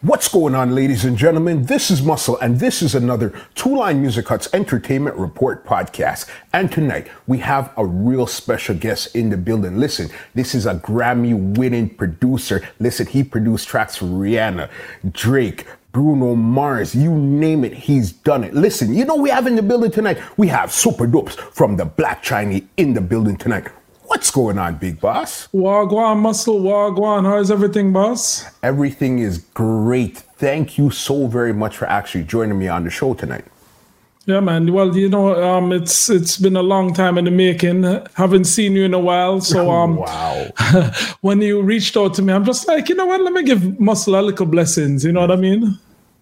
What's going on, ladies and gentlemen? This is Muscle, and this is another Two Line Music Hut's Entertainment Report podcast. And tonight, we have a real special guest in the building. Listen, this is a Grammy winning producer. Listen, he produced tracks for Rihanna, Drake, Bruno Mars, you name it, he's done it. Listen, you know we have in the building tonight? We have Supa Dups from the Black Chiney in the building tonight. What's going on, big boss? Wagwan muscle, wagwan. How's everything, boss? Everything is great. Thank you so very much for actually joining me on the show tonight. Yeah, man. Well, you know, um, it's it's been a long time in the making. Haven't seen you in a while, so um, wow. when you reached out to me, I'm just like, you know what? Let me give Muscle a little blessings. You know what I mean?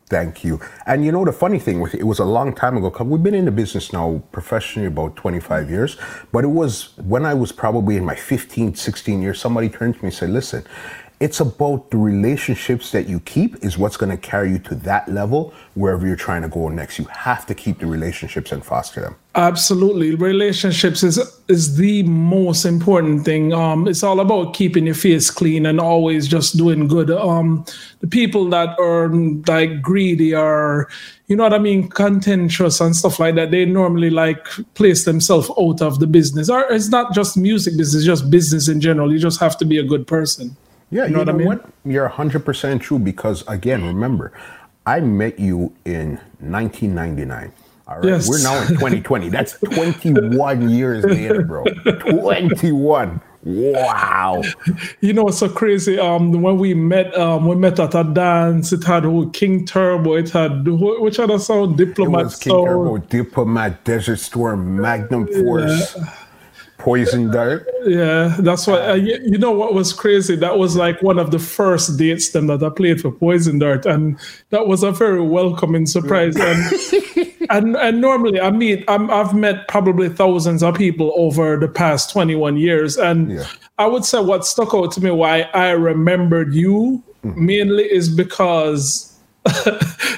Thank you. And you know, the funny thing with it, it was a long time ago. Cause We've been in the business now professionally about 25 years, but it was when I was probably in my 15, 16 years, somebody turned to me and said, listen, it's about the relationships that you keep is what's going to carry you to that level wherever you're trying to go next. You have to keep the relationships and foster them. Absolutely, relationships is is the most important thing. Um, it's all about keeping your face clean and always just doing good. Um, the people that are like greedy or you know what I mean, contentious and stuff like that, they normally like place themselves out of the business. Or it's not just music business, just business in general. You just have to be a good person. Yeah, you know, you know what, I mean? what? You're 100% true because, again, remember, I met you in 1999. All right. Yes. We're now in 2020. That's 21 years later, bro. 21. Wow. You know what's so crazy? Um, when we met, um, we met at a dance. It had who, King Turbo. It had which other sound? Diplomat. It was King sound. Turbo, Diplomat, Desert Storm, Magnum Force. Yeah. Poison Dart. Yeah, that's what. Uh, you, you, know what was crazy? That was like one of the first dates them that I played for Poison Dart, and that was a very welcoming surprise. and, and and normally I meet i have met probably thousands of people over the past twenty one years, and yeah. I would say what stuck out to me why I remembered you mm-hmm. mainly is because.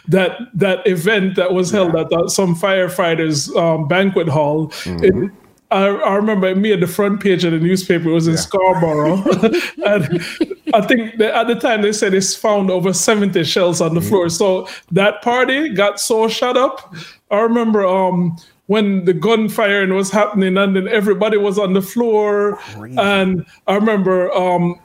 that that event that was held yeah. at the, some firefighters um, banquet hall mm-hmm. it, I, I, remember me at the front page of the newspaper. It was in yeah. Scarborough, and I think at the time they said it's found over seventy shells on the mm. floor. So that party got so shut up. I remember um, when the gunfiring was happening, and then everybody was on the floor. Crazy. And I remember um,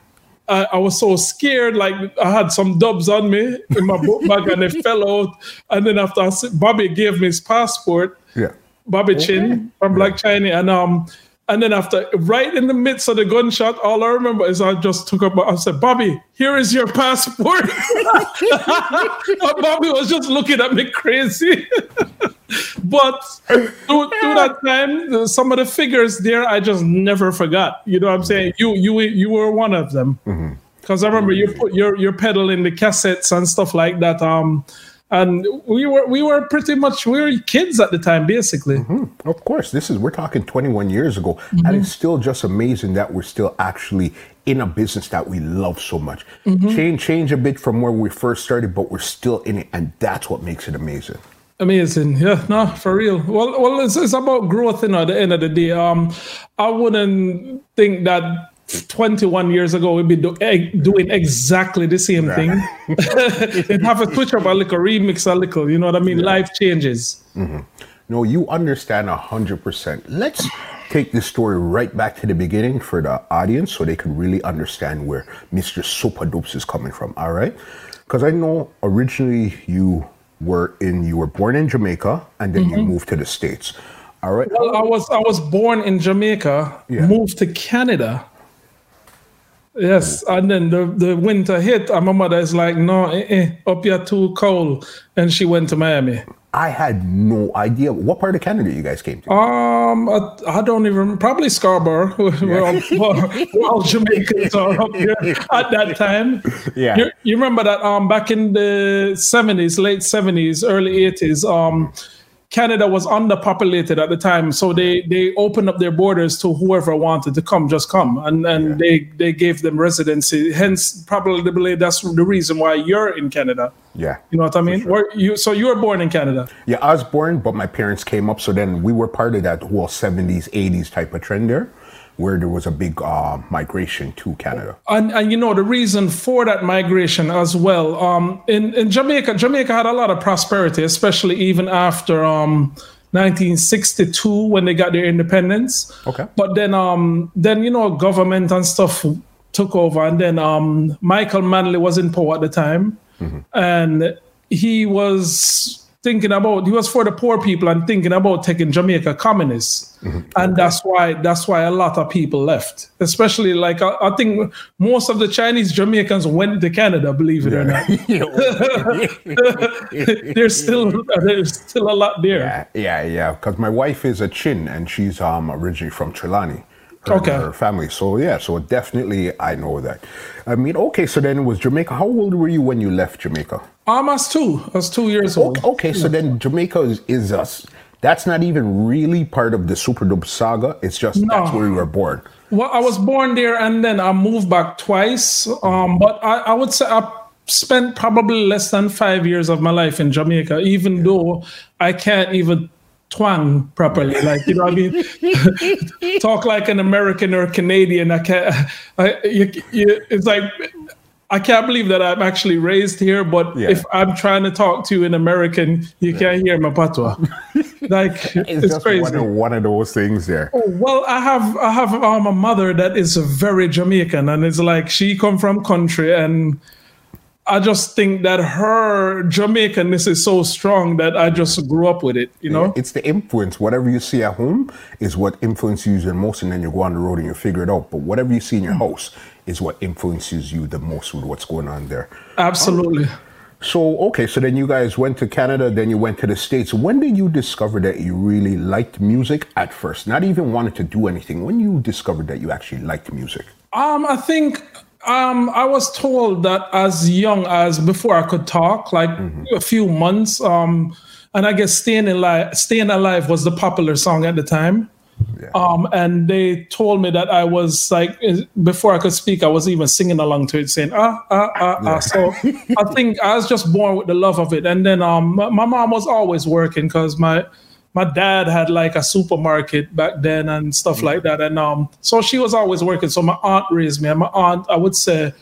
I, I, was so scared, like I had some dubs on me in my book bag, and they fell out. And then after Bobby gave me his passport. Yeah Bobby okay. Chin from Black Chiney, and um, and then after, right in the midst of the gunshot, all I remember is I just took up. I said, "Bobby, here is your passport." Bobby was just looking at me crazy. but through, through, that time, some of the figures there, I just never forgot. You know what I'm saying? You you you were one of them. Because mm-hmm. I remember you put your your pedal in the cassettes and stuff like that. Um, and we were we were pretty much we were kids at the time basically mm-hmm. of course this is we're talking 21 years ago mm-hmm. and it's still just amazing that we're still actually in a business that we love so much mm-hmm. change change a bit from where we first started but we're still in it and that's what makes it amazing amazing yeah no for real well well it's, it's about growth you know at the end of the day um i wouldn't think that 21 years ago we'd be do, eh, doing exactly the same thing and have a switch up a little remix a little you know what i mean yeah. life changes mm-hmm. no you understand 100% let's take this story right back to the beginning for the audience so they can really understand where mr Supa Dups is coming from all right because i know originally you were in you were born in jamaica and then mm-hmm. you moved to the states all right well i was i was born in jamaica yeah. moved to canada Yes, and then the, the winter hit, and my mother is like, "No, eh, eh, up here too cold," and she went to Miami. I had no idea what part of Canada you guys came to. Um, I, I don't even probably Scarborough. we're, all, we're all Jamaicans are up here at that time. Yeah, you, you remember that um back in the seventies, late seventies, early eighties, um Canada was underpopulated at the time, so they they opened up their borders to whoever wanted to come, just come, and and yeah. they they gave them residency. Hence, probably that's the reason why you're in Canada. Yeah, you know what I mean. Sure. Where you so you were born in Canada? Yeah, I was born, but my parents came up, so then we were part of that whole '70s, '80s type of trend there. Where there was a big uh, migration to Canada. And, and you know the reason for that migration as well. Um, in in Jamaica, Jamaica had a lot of prosperity, especially even after um, 1962 when they got their independence. Okay. But then um, then you know government and stuff took over, and then um, Michael Manley was in power at the time, mm-hmm. and he was thinking about he was for the poor people and thinking about taking Jamaica communist, mm-hmm. and that's why that's why a lot of people left. Especially like I, I, think most of the Chinese Jamaicans went to Canada, believe it yeah. or not. there's still there's still a lot there. Yeah, yeah, yeah. Because my wife is a Chin and she's um originally from Trelawny her, okay. her family. So yeah, so definitely I know that. I mean, okay, so then it was Jamaica. How old were you when you left Jamaica? Um, I was two. I was two years old. Okay, okay so then Jamaica is, is us. That's not even really part of the Super Dub saga. It's just no. that's where you were born. Well, I was born there, and then I moved back twice. Um, but I, I would say I spent probably less than five years of my life in Jamaica, even yeah. though I can't even twang properly. Like, you know I mean? Talk like an American or Canadian. I can't, I, you, you, it's like, I can't believe that I'm actually raised here, but yeah. if I'm trying to talk to an American, you yeah. can't hear my patois. like it's, it's crazy. One of, one of, those things there. Oh, well, I have I have um, a mother that is very Jamaican, and it's like she come from country, and I just think that her Jamaicanness is so strong that I just grew up with it, you know? Yeah, it's the influence. Whatever you see at home is what influences you the most, and then you go on the road and you figure it out. But whatever you see in your mm. house is what influences you the most with what's going on there. Absolutely. Um, so, okay, so then you guys went to Canada, then you went to the States. When did you discover that you really liked music at first? Not even wanted to do anything. When you discovered that you actually liked music? Um, I think um, I was told that as young as before I could talk, like mm-hmm. a few months. Um, and I guess "Staying Alive," "Staying Alive" was the popular song at the time. Yeah. Um, and they told me that I was like before I could speak, I was even singing along to it, saying ah ah ah yeah. ah. So I think I was just born with the love of it. And then um, my, my mom was always working because my my dad had like a supermarket back then and stuff like that. And um, so she was always working. So my aunt raised me, and my aunt, I would say,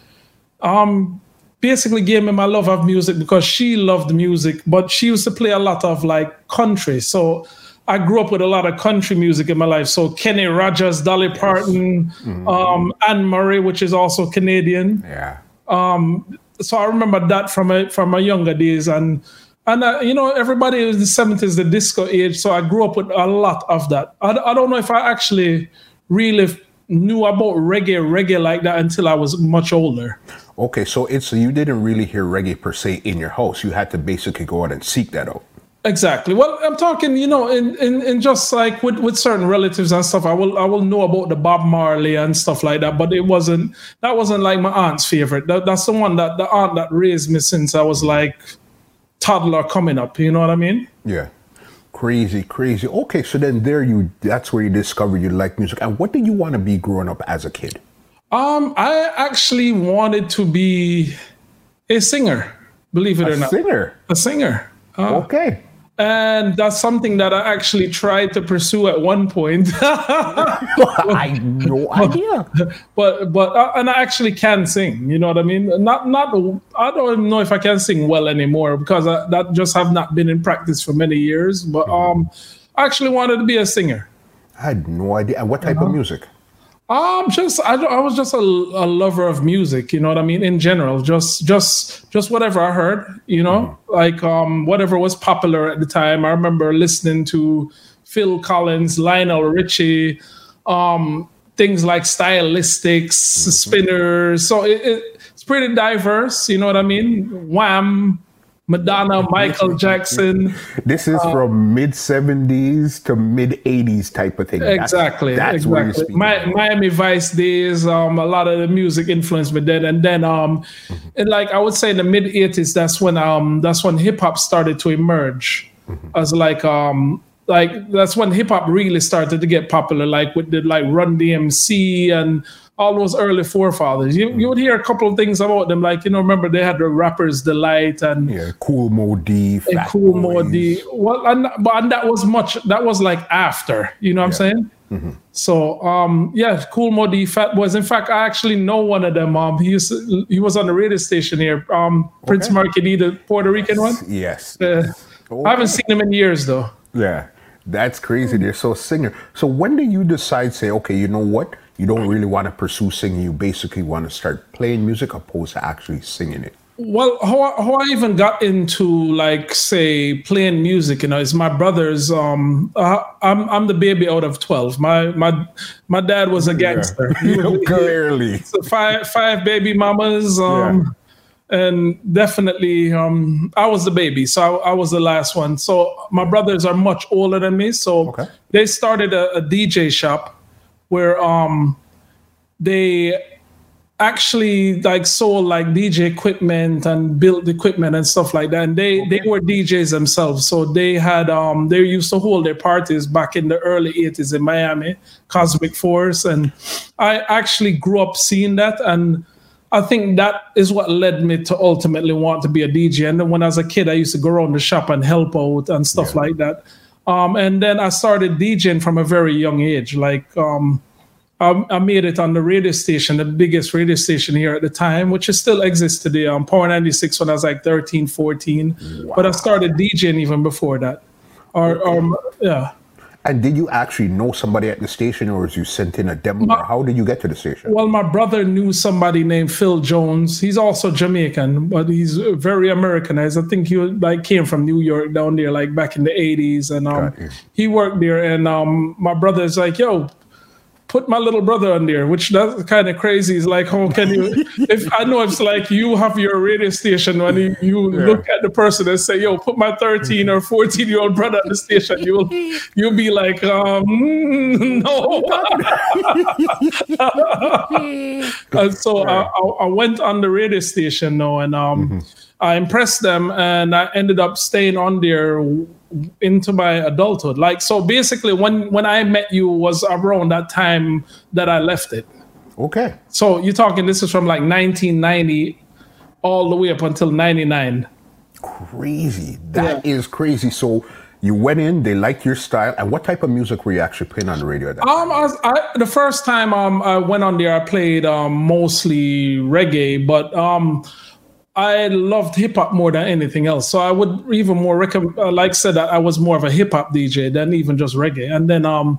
um, basically gave me my love of music because she loved music, but she used to play a lot of like country. So I grew up with a lot of country music in my life. So Kenny Rogers, Dolly Parton, mm-hmm. um, Anne Murray, which is also Canadian. Yeah. Um, so I remember that from a, from my younger days, and and uh, you know everybody in the 70s the disco age so i grew up with a lot of that. I, I don't know if i actually really knew about reggae reggae like that until i was much older. Okay so it's you didn't really hear reggae per se in your house. You had to basically go out and seek that out. Exactly. Well i'm talking you know in, in, in just like with, with certain relatives and stuff i will i will know about the bob marley and stuff like that but it wasn't that wasn't like my aunt's favorite. That, that's the one that the aunt that raised me since i was like toddler coming up. You know what I mean? Yeah. Crazy, crazy. Okay, so then there you that's where you discovered you like music. And what did you want to be growing up as a kid? Um, I actually wanted to be a singer, believe it a or not. A singer. A singer. Uh, okay and that's something that I actually tried to pursue at one point. I no idea. But but uh, and I actually can sing. You know what I mean? Not not. I don't even know if I can sing well anymore because I, that just have not been in practice for many years. But mm-hmm. um, I actually wanted to be a singer. I had no idea. And what type uh-huh. of music? Um, just I, I was just a, a, lover of music, you know what I mean. In general, just just just whatever I heard, you know, mm-hmm. like um whatever was popular at the time. I remember listening to Phil Collins, Lionel Richie, um, things like Stylistics, mm-hmm. Spinners. So it, it, it's pretty diverse, you know what I mean. Wham, Madonna, Michael Jackson. This is uh, from mid 70s to mid 80s type of thing. Exactly. That's, that's exactly. My, Miami Vice days, um, a lot of the music influenced me then. And then um mm-hmm. and like I would say in the mid 80s, that's when um that's when hip hop started to emerge mm-hmm. as like um like that's when hip hop really started to get popular, like with the like Run DMC and all those early forefathers. You, you would hear a couple of things about them, like you know, remember they had the Rapper's Delight and yeah, Kool Moe Dee, Kool Moe Dee. Well, and but and that was much. That was like after, you know what yeah. I'm saying? So um, yeah, Kool Moe Dee, Fat Boys. In fact, I actually know one of them. Um, he used to, he was on the radio station here. Um, Prince Markie Dee, the Puerto Rican one. Yes. Uh, I haven't seen him in years though. Yeah. That's crazy. They're so singer. So when do you decide, say, okay, you know what? You don't really want to pursue singing. You basically want to start playing music opposed to actually singing it. Well, how, I- how I even got into like say playing music, you know, is my brothers. Um, uh, I'm I'm the baby out of twelve. My my my dad was a gangster. Was- Clearly. so five five baby mamas. Um, and definitely um, I was the baby, so I, I was the last one. So my brothers are much older than me, so Okay. they started a, a DJ shop where um, they actually like sold like DJ equipment and built equipment and stuff like that. And they they were DJs themselves, so they had um they used to hold their parties back in the early '80s in Miami, Cosmic Force, and I actually grew up seeing that and. I think that is what led me to ultimately want to be a DJ. And then when I was a kid, I used to go around the shop and help out and stuff like that. Um, and then I started DJing from a very young age. Like um, I, I made it on the radio station, the biggest radio station here at the time, which is still exists today, on Power 96 when I was like 13, 14. But I started DJing even before that. Or, or yeah. And did you actually know somebody at the station or was you sent in a demo? or how did you get to the station? Well, my brother knew somebody named Phil Jones. He's also Jamaican, but he's very Americanized. I think he like came from New York down there, like back in the '80s, and um, he worked there. And um, my brother's like, "Yo, put my little brother on there," which that's kind of crazy. It's like, how can you? if I know it's like you have your radio station when you, you look at the person and say, "Yo, put my 13 or 14 year old brother on the station," you'll you'll be like, um, no. and so I, I, I went on the radio station now, and um, I impressed them, and I ended up staying on there into my adulthood. Like so, basically, when when I met you was around that time that I left it. Okay. So you're talking this is from like 1990 all the way up until 99. Crazy. That is crazy. So you went in, they liked your style. And what type of music were you actually playing on the radio at that time? Um, I, was- I, the first time um I went on there, I played um mostly reggae, but um I loved hip hop more than anything else. So I would even more recommend, uh, like said, that I was more of a hip hop DJ than even just reggae. And then um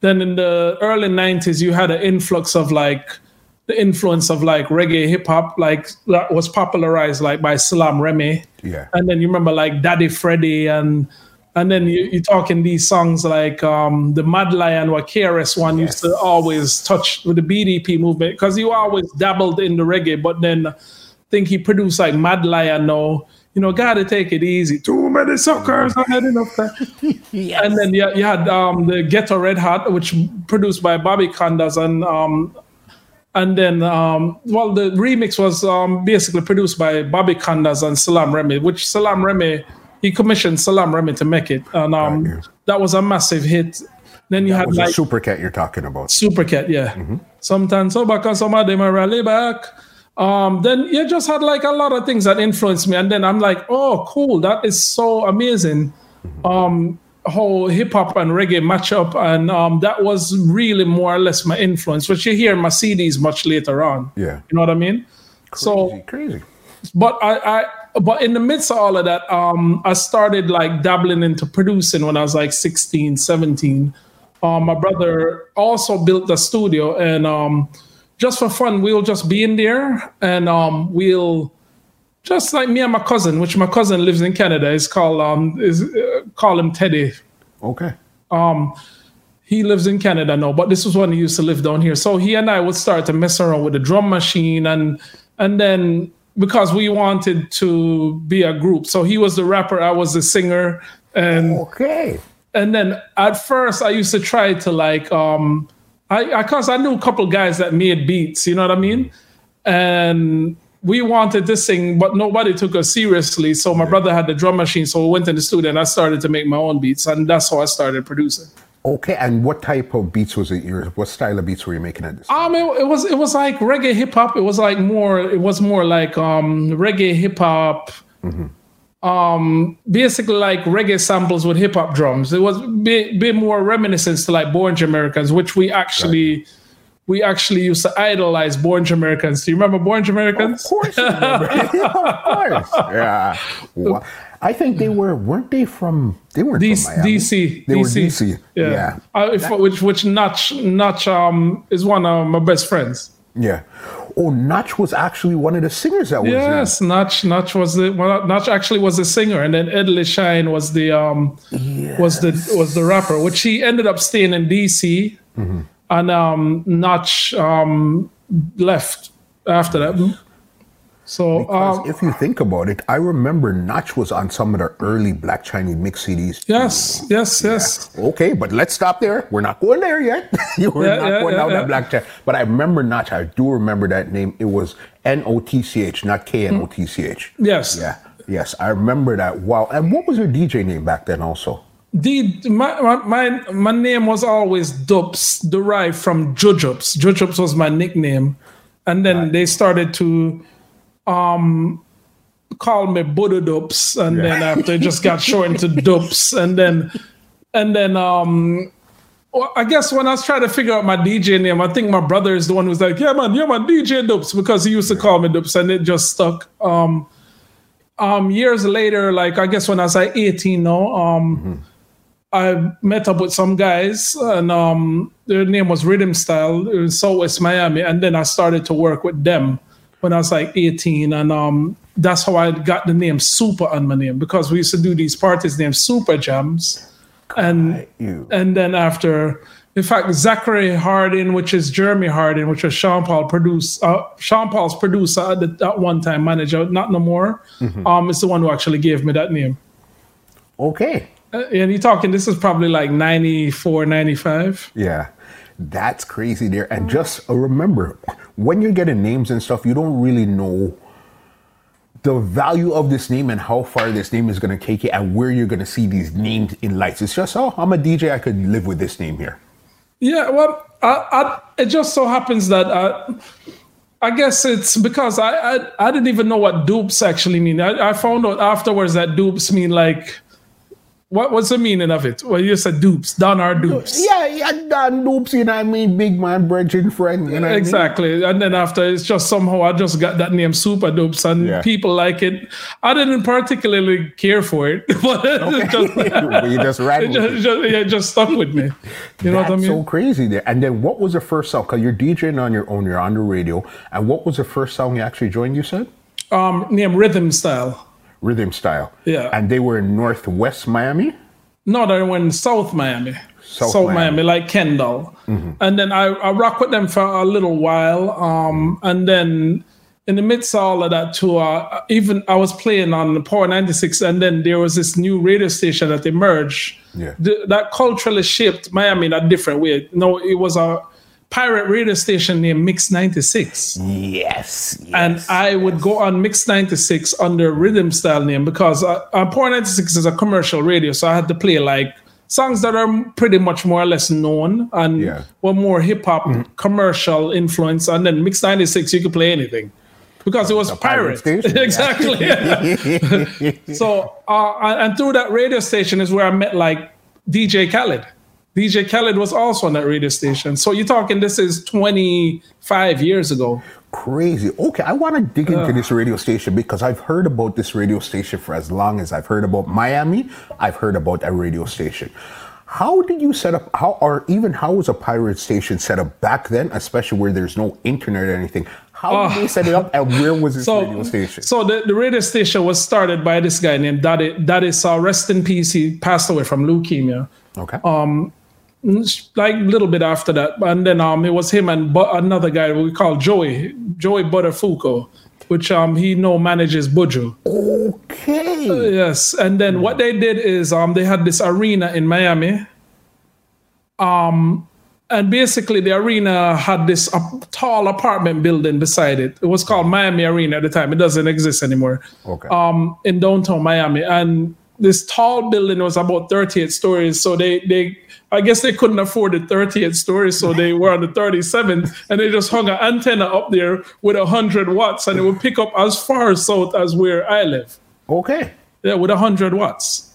then in the early '90s, you had an influx of like the influence of like reggae hip hop, like that was popularized like by Salaam Remi. Yeah. And then you remember like Daddy Freddy and and then you, you're talking these songs like um, the Mad Lion or KRS one used to always touch with the BDP movement because you always dabbled in the reggae, but then think he produced like Mad Lion now. You know, gotta take it easy. Too many suckers, I had enough time. And then you, you had um, the Ghetto Red Hot, which produced by Bobby Konders and um, and then, um, well, the remix was um, basically produced by Bobby Konders and Salaam Remi, which Salaam Remi, he commissioned Salaam Remi to make it. And um, Got you. that was a massive hit. Then you That had was like a super cat you're talking about. Supercat, yeah. Sometimes so back and some of them are rally back. Um, then you just had like a lot of things that influenced me. And then I'm like, oh, cool, that is so amazing. Um, how hip hop and reggae match up. And um, that was really more or less my influence, which you hear in my CDs much later on. Yeah. You know what I mean? So Crazy, crazy. but I, I but in the midst of all of that um i started like dabbling into producing when i was like 16 17 um my brother also built the studio and um just for fun we'll just be in there and um we'll just like me and my cousin which my cousin lives in canada is called um is uh, call him teddy Okay. Um, he lives in Canada now, but this was when he used to live down here. So he and I would start to mess around with the drum machine and and then because we wanted to be a group. So he was the rapper, I was the singer. And Okay. and then at first I used to try to like um I I cause I knew a couple guys that made beats, you know what I mean? And we wanted to sing, but nobody took us seriously. So my brother had the drum machine, so we went in the studio and I started to make my own beats, and that's how I started producing. Okay. And what type of beats was it? What style of beats were you making at this? Um, it, it was it was like reggae hip hop. It was like more. It was more like um reggae hip hop. Um, basically like reggae samples with hip hop drums. It was bit, bit more reminiscence to like Born Jamaicans, which we actually right. we actually used to idolize Born Jamaicans. Do you remember Born Jamaicans? Of course, of course. Yeah. I think they were weren't they from they weren't D- from Miami. DC. They DC. were DC. Yeah. yeah. Uh, if, which which Notch Notch um is one of my best friends. Yeah. Oh, Notch was actually one of the singers that was yes. there. Notch Notch was the well, Notch actually was the singer, and then Ed Shine was the um yes. was the was the rapper, which he ended up staying in DC, mm-hmm. and um Notch um left after that. So, because um, if you think about it, I remember Notch was on some of the early Black Chiney mix CDs. Too. Yes, yes, yeah. yes. Okay, but let's stop there. We're not going there yet. We're Yeah, not yeah, going down that Black Chiney. But I remember Notch. I do remember that name. It was N O T C H, not K N O T C H. Yes. Yeah. Yes, I remember that. Wow. And what was your DJ name back then? Also. The, my, my, my, name was always Dubs, derived from Jujups. Jujups was my nickname. And then they started to um, call me Buddha Dubs. And then after it just got shortened to Dubs. And then, and then, um, well, I guess when I was trying to figure out my DJ name, I think my brother is the one who's like, yeah, man, you're my DJ Dubs, because he used to call me Dubs and it just stuck. Um, um, years later, like I guess when I was like 18 now, um, I met up with some guys and um, their name was Rhythm Style in Southwest Miami. And then I started to work with them when I was like 18. And um, that's how I got the name Super on my name because we used to do these parties named Super Jams. And and then after, in fact, Zachary Harding, which is Jeremy Harding, which was Sean Paul produce, uh, Sean Paul's producer at, the, at one time, manager, not no more, um, is the one who actually gave me that name. Okay. Uh, and you're talking, this is probably like 94, 95. Yeah. That's crazy there. And just uh, remember, when you're getting names and stuff, you don't really know the value of this name and how far this name is going to take you and where you're going to see these names in lights. It's just, oh, I'm a DJ. I could live with this name here. Yeah, well, I, I, it just so happens that I, I guess it's because I, I, I didn't even know what dupes actually mean. I, I found out afterwards that dupes mean like, what what's the meaning of it? Well, you said dupes, Don our dupes. Yeah, yeah, Dan Dupes, you know what I mean? Big man, brethren, friend, you know what Exactly. And then after it's just somehow I just got that name Supa Dups and Yeah. people like it. I didn't particularly care for it, but it just, I you just ran it with just, it. just- yeah, it just stuck with me. You know That's what I mean? so crazy there. And then what was the first song? Because you're DJing on your own, you're on the radio. And what was the first song you actually joined, you said? um, name Rhythm Style. Rhythm Style. Yeah. And they were in Northwest Miami? No, they were in South Miami. South South, Miami. Miami. like Kendall. And then I, I rocked with them for a little while. Um, and then in the midst of all of that too, uh, even I was playing on the Power 96 and then there was this new radio station that emerged. Yeah. That culturally shaped Miami in a different way. No, it was a pirate radio station named Mix 96. Yes. And yes. I would go on Mix 96 under rhythm style name because uh, uh, Power 96 is a commercial radio. So I had to play like songs that are pretty much more or less known and Yeah. were more hip hop commercial influence. And then Mix 96, you could play anything because it was pirate pirate. station, yeah. exactly. so, uh, and and through that radio station is where I met like DJ Khaled. DJ Khaled was also on that radio station. So you're talking, this is 25 years ago. Crazy. Okay, I want to dig into this radio station because I've heard about this radio station for as long as I've heard about Miami. I've heard about a radio station. How did you set up? How or even how was a pirate station set up back then, especially where there's no internet or anything? How did they set it up, and where was this radio station? So the, the radio station was started by this guy named Daddy. Daddy saw rest in peace. He passed away from leukemia. okay. um, Like a little bit after that, and then um, it was him and bu- another guy we call Joey, Joey Buttafuoco, which um he now manages Buju. okay. Yes, and then what they did is um they had this arena in Miami. Um, and basically the arena had this uh, tall apartment building beside it. It was called Miami Arena at the time. It doesn't exist anymore. Okay. Um, in downtown Miami, and this tall building was about 38 stories. So they they I guess they couldn't afford the 30th story, so they were on the 37th, and they just hung an antenna up there with 100 watts, and it would pick up as far south as where I live. okay. Yeah, with hundred watts.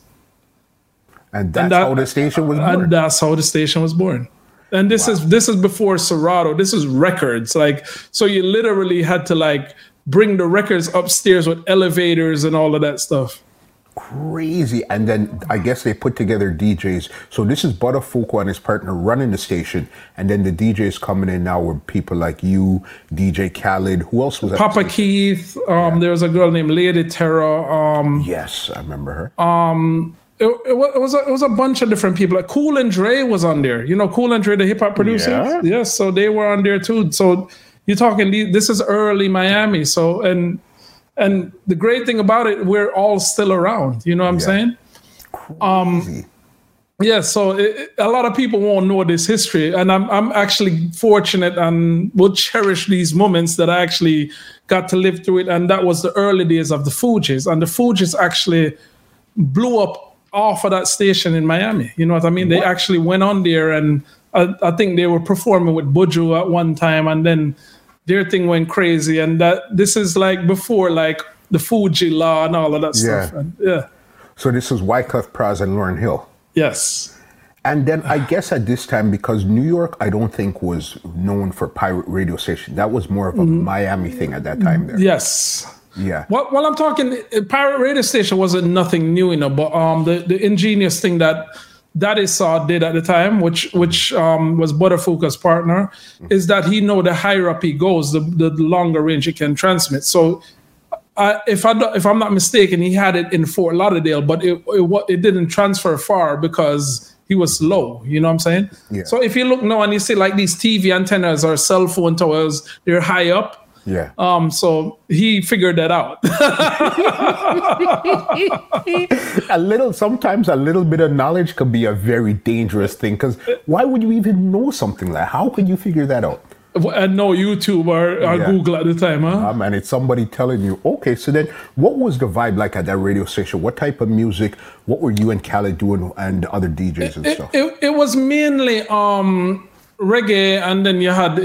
And that's and that, how the station was born. And that's how the station was born. And this wow. is this is before Serato. This is records. Like so, you literally had to like bring the records upstairs with elevators and all of that stuff crazy. And then I guess they put together DJs. So this is Buttafuoco and his partner running the station, and then the DJs coming in now with people like you, DJ Khaled. Who else was that? Papa Keith. Um, yeah. There was a girl named Lady Terror. Um, yes, I remember her. Um, it, it, was a, it was a bunch of different people. Like Cool and Dre was on there. You know, Cool and Dre, the hip hop producers. Yeah. Yes, so they were on there too. So you're talking. This is early Miami. So and and the great thing about it, we're all still around. You know what I'm yeah. saying? Um, yeah. So it, a lot of people won't know this history, and I'm I'm actually fortunate and will cherish these moments that I actually got to live through it. And that was the early days of the Fugees, and the Fugees actually blew up off of that station in Miami. You know what I mean? What? They actually went on there, and I, I think they were performing with Buju at one time, and then their thing went crazy, and that this is like before like the Fu-Gee-La and all of that yeah. stuff. And, yeah. So this is Wyclef Pras and Lauryn Hill. Yes. And then I guess at this time, because New York, I don't think was known for pirate radio station. That was more of a mm-hmm. Miami thing at that time. There. Yes. Yeah. Well, while I'm talking, pirate radio station wasn't nothing new, you know. But um, the the ingenious thing that Daddy Saw did at the time, which which um, was Buttafuoco's partner, is that he know the higher up he goes, the, the longer range he can transmit. So, uh, if I if I'm not mistaken, he had it in Fort Lauderdale, but it it, it didn't transfer far because he was low. You know what I'm saying? Yeah. So if you look now and you see like these TV antennas or cell phone towers, they're high up. Yeah. Um. So he figured that out. a little. Sometimes a little bit of knowledge could be a very dangerous thing. Because why would you even know something like? How could you figure that out? And no YouTube or, or yeah. Google at the time, huh? Um, and it's somebody telling you, okay, so then what was the vibe like at that radio station? What type of music? What were you and Khaled doing and other DJs and it, stuff? It, it was mainly um reggae and then you had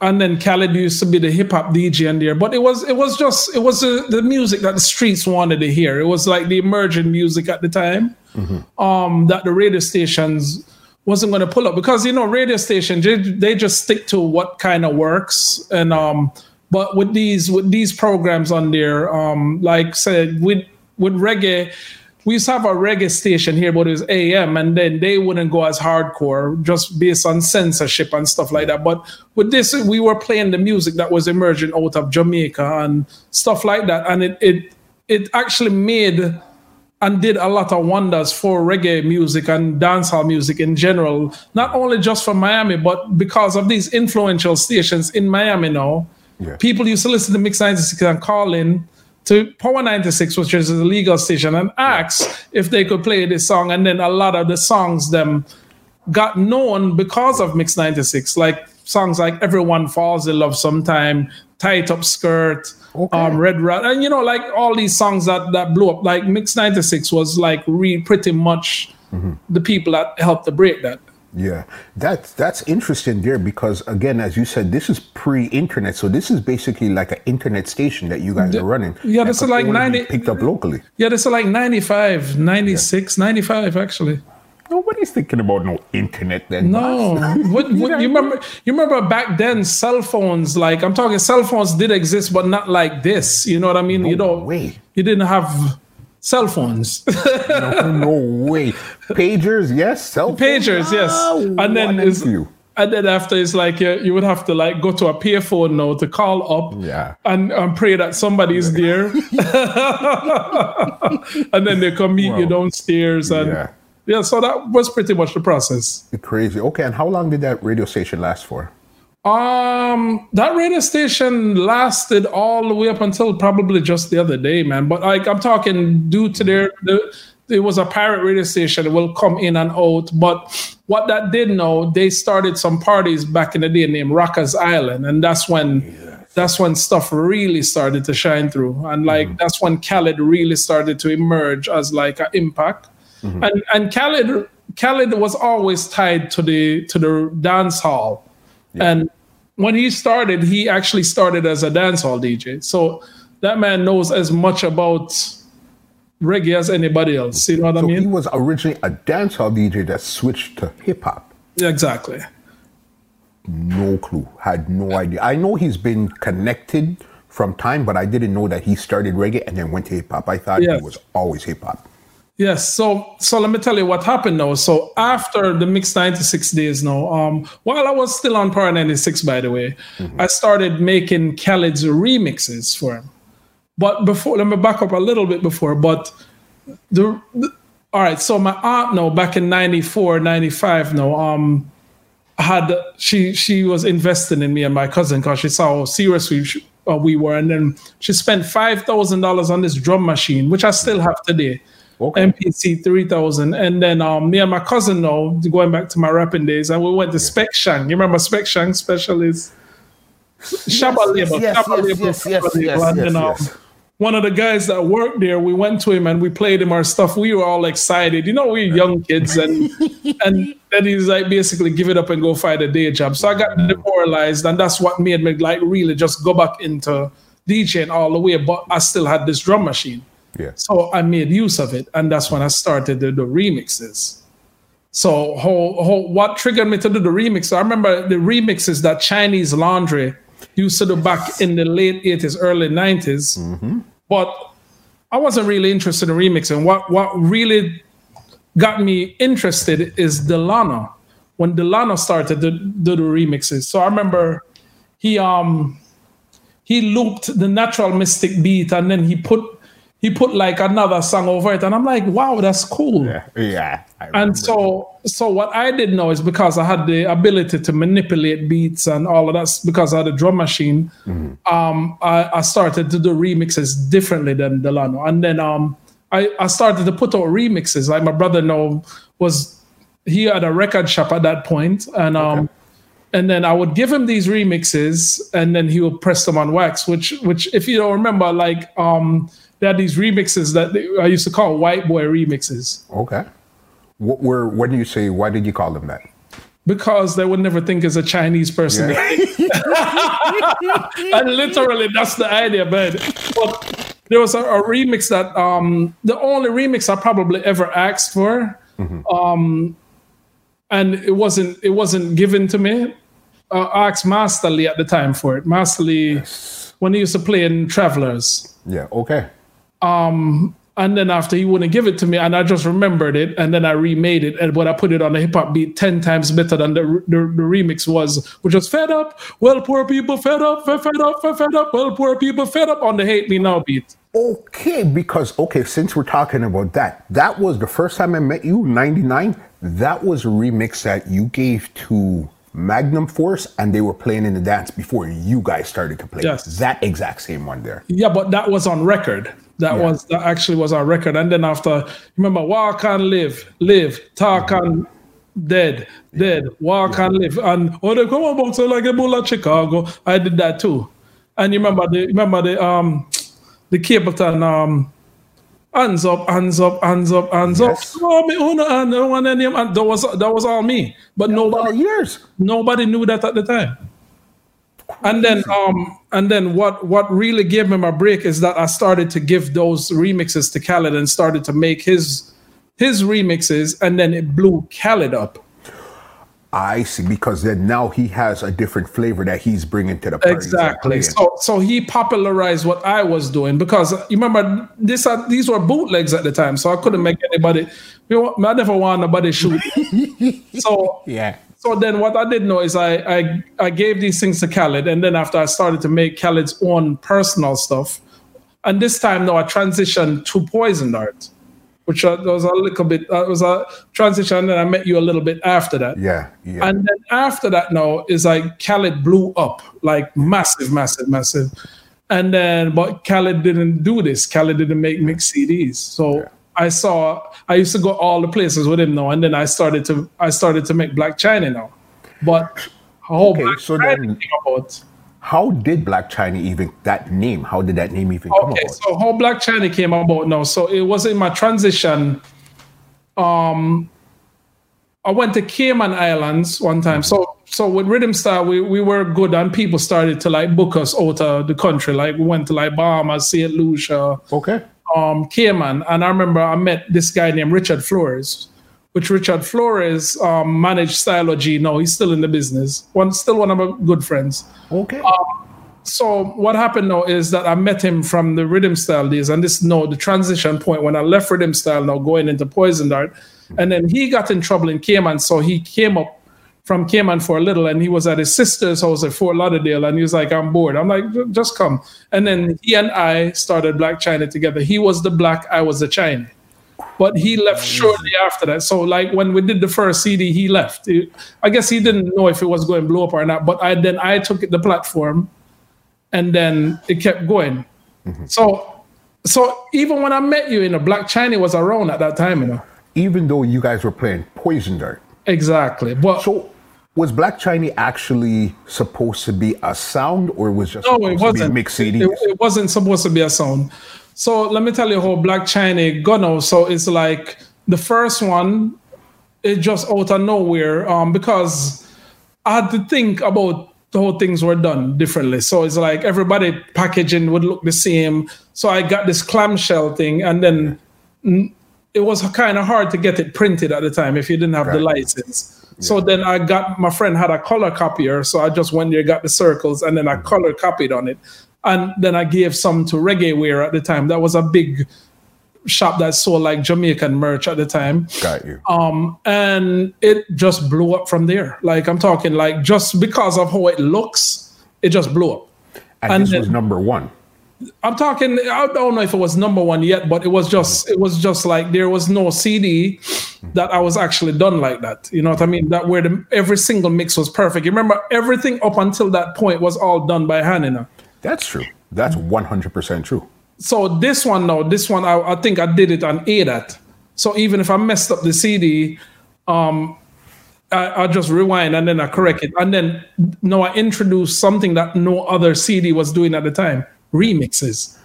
and then Khaled used to be the hip hop DJ in there. But it was it was just it was uh, the music that the streets wanted to hear. It was like the emerging music at the time mm-hmm. um that the radio stations wasn't going to pull up. Because you know radio stations they, they just stick to what kind of works. And um but with these with these programs on there um like said with with reggae we used to have a reggae station here, but it was AM, and then they wouldn't go as hardcore just based on censorship and stuff like that. But with this, we were playing the music that was emerging out of Jamaica and stuff like that, and it it it actually made and did a lot of wonders for reggae music and dancehall music in general, not only just for Miami, but because of these influential stations in Miami now. Yeah. People used to listen to Mix 96 and call in to Power 96, which is a legal station, and asked if they could play this song. And then a lot of the songs them got known because of Mix 96, like songs like Everyone Falls in Love Sometime, Tight Up Skirt, okay. um, Red Rat, and you know, like all these songs that that blew up. Like Mix 96 was like re- pretty much mm-hmm. the people that helped to break that. Yeah, that's that's interesting there because again, as you said, this is pre-internet, so this is basically like an internet station that you guys are running. Yeah, this is like ninety picked up locally. Yeah, this is like 95, 96, yeah. 95 actually. Nobody's thinking about no internet then. No, what, what, you remember? You remember back then, cell phones. Like I'm talking, cell phones did exist, but not like this. You know what I mean? No you know, way. You didn't have cell phones. no, no, way. Pagers, yes. Cell phones. Pagers, yes. Ah, and then is you. And then after it's like uh, you would have to like go to a payphone now to call up yeah. and, and pray that somebody's there. and then they come meet well, you downstairs and yeah. yeah, so that was pretty much the process. Crazy. Okay, and how long did that radio station last for? Um, that radio station lasted all the way up until probably just the other day, man. But like I'm talking, due to their the, it was a pirate radio station that will come in and out. But what that did know, they started some parties back in the day named Rockers Island, and that's when yes. that's when stuff really started to shine through, and like mm-hmm. that's when Khaled really started to emerge as like an impact, mm-hmm. and and Khaled Khaled was always tied to the to the dance hall yeah. And when he started, he actually started as a dancehall DJ. So that man knows as much about reggae as anybody else. You know what so I mean? he was originally a dancehall DJ that switched to hip hop. Exactly. No clue. Had no idea. I know he's been connected from time, but I didn't know that he started reggae and then went to hip hop. I thought Yes. he was always hip hop. Yes. So so let me tell you what happened now. So after the mix 96 days now, um, while I was still on Power 96, by the way, I started making Khaled's remixes for him. But before let me back up a little bit before, but the, the all right, so my aunt now back in 94, 95 now, um had she she was investing in me and my cousin because she saw how serious we uh, we were, and then she spent five thousand dollars on this drum machine, which I still have today. Okay. MPC 3000. And then um, me and my cousin now, going back to my rapping days, and we went to Spec Shang. You remember Spec Shang Specialist? Shabba yes, label. yes, Shabba yes, label, yes, yes, label. yes, And then, um, one of the guys that worked there, we went to him and we played him our stuff. We were all excited. You know, we young kids and and then he's like basically give it up and go find a day job. So I got demoralized and that's what made me like really just go back into DJing all the way. But I still had this drum machine. Yeah. So I made use of it, and that's when I started the, the remixes. So what triggered me to do the remix? I remember the remixes that Chinese Laundry used to do back in the late 80s, early 90s. But I wasn't really interested in remixing. What what really got me interested is Delano. When Delano started to do the remixes. So I remember he um he looped the natural mystic beat and then he put he put like another song over it and i'm like wow that's cool Yeah. Yeah. And so so what i did know is because i had the ability to manipulate beats and all of that because i had a drum machine um I, I started to do remixes differently than delano and then um I, I started to put out remixes like my brother know was he had a record shop at that point and um and then I would give him these remixes, and then he would press them on wax. Which, which, if you don't remember, like um, they had these remixes that they, I used to call white boy remixes Okay. What were what when you say why did you call them that? because they would never think as a Chinese person. and literally, that's the idea, man. But there was a, a remix that um, the only remix I probably ever asked for, um, and it wasn't it wasn't given to me. Uh, I asked Master Lee at the time for it. Master Lee, when he used to play in Travelers. Yeah. Okay. Um, and then after he wouldn't give it to me, and I just remembered it, and then I remade it, and when I put it on a hip hop beat, ten times better than the, the the remix was, which was fed up. Well, poor people fed up, fed, fed up, fed, fed up. Well, poor people fed up on the hate me now beat. Okay, because okay, since we're talking about that, that was the first time I met you, '99. That was a remix that you gave to Magnum Force, and they were playing in the dance before you guys started to play. Yes. That exact same one there. Yeah, but that was on record. That Yeah. was that actually was our record. And then after, remember, walk and live, live, talk and dead, dead, walk and live. And oh, they come on, box like a bull at Chicago. I did that too. And you remember the remember the um the Capleton um hands up, hands up, hands up, hands Yes. up. Oh, me own and one name and that was that was all me. But nobody years. nobody knew that at the time. And then um and then what what really gave him a break is that I started to give those remixes to Khaled and started to make his his remixes and then it blew Khaled up. I see, because then now he has a different flavor that he's bringing to the party. Exactly. So so he popularized what I was doing because you remember this uh, these were bootlegs at the time, so I couldn't make anybody. You know, I never want nobody shoot. so yeah. So then what I did know is I, I I gave these things to Khaled, and then after I started to make Khaled's own personal stuff, and this time now I transitioned to Poison Dart, which uh, was a little bit that was a transition, and I met you a little bit after that. Yeah. Yeah. And then after that now is like Khaled blew up like massive, massive, massive. And then but Khaled didn't do this. Khaled didn't make mix CDs. So I saw I used to go all the places with him now, and then I started to I started to make Black Chiney now. But how Okay, Black so China then- came about. How did Black Chiney even that name? How did that name even come Okay, about? so how Black Chiney came about now. So it was in my transition. Um, I went to Cayman Islands one time. So so with Rhythm Style, we, we were good, and people started to like book us out of the country. Like we went to like Bahamas, Saint Lucia, Okay. Um, Cayman, and I remember I met this guy named Richard Flores, which Richard Flores um, managed Stylogy. No, he's still in the business. One, still one of my good friends. Okay. So what happened now is that I met him from the rhythm style days, and this no the transition point when I left rhythm style now going into poison dart, and then he got in trouble in Cayman, so he came up from Cayman for a little, and he was at his sister's house at Fort Lauderdale, and he was like, "I'm bored." I'm like, "Just come." And then he and I started Black Chiney together. He was the black, I was the China. But he left shortly after that. So, like when we did the first CD, he left. I guess he didn't know if it was going to blow up or not. But I then I took the platform, and then it kept going. Mm-hmm. So, so even when I met you, you know, Black Chiney was around at that time, you know. Even though you guys were playing Poison Dart. Exactly. But So was Black Chiney actually supposed to be a sound or was just No, it wasn't. mixed It, CDs? it wasn't supposed to be a sound. So let me tell you how Black Chiney got now. So it's like the first one, it just out of nowhere. Um, because I had to think about how things were done differently. So it's like everybody packaging would look the same. So I got this clamshell thing, and then it was kind of hard to get it printed at the time if you didn't have the Right. So then I got my friend had a color copier, so I just went there, got the circles, and then I color copied on it. And then I gave some to Reggae Wear at the time. That was a big shop that sold like Jamaican merch at the time. Got you. Um, and it just blew up from there. Like I'm talking like just because of how it looks, it just blew up. and, and this then- was number one. I'm talking. I don't know if it was number one yet, but it was just. It was just like there was no CD that I was actually done like that. You know what I mean? That where the, every single mix was perfect. You remember everything up until that point was all done by hand. You know? That's true. That's 100% true. So this one now, this one I, I think I did it on ADAT. So even if I messed up the CD, um, I, I just rewind and then I correct it. And then now I introduced something that no other CD was doing at the time remixes.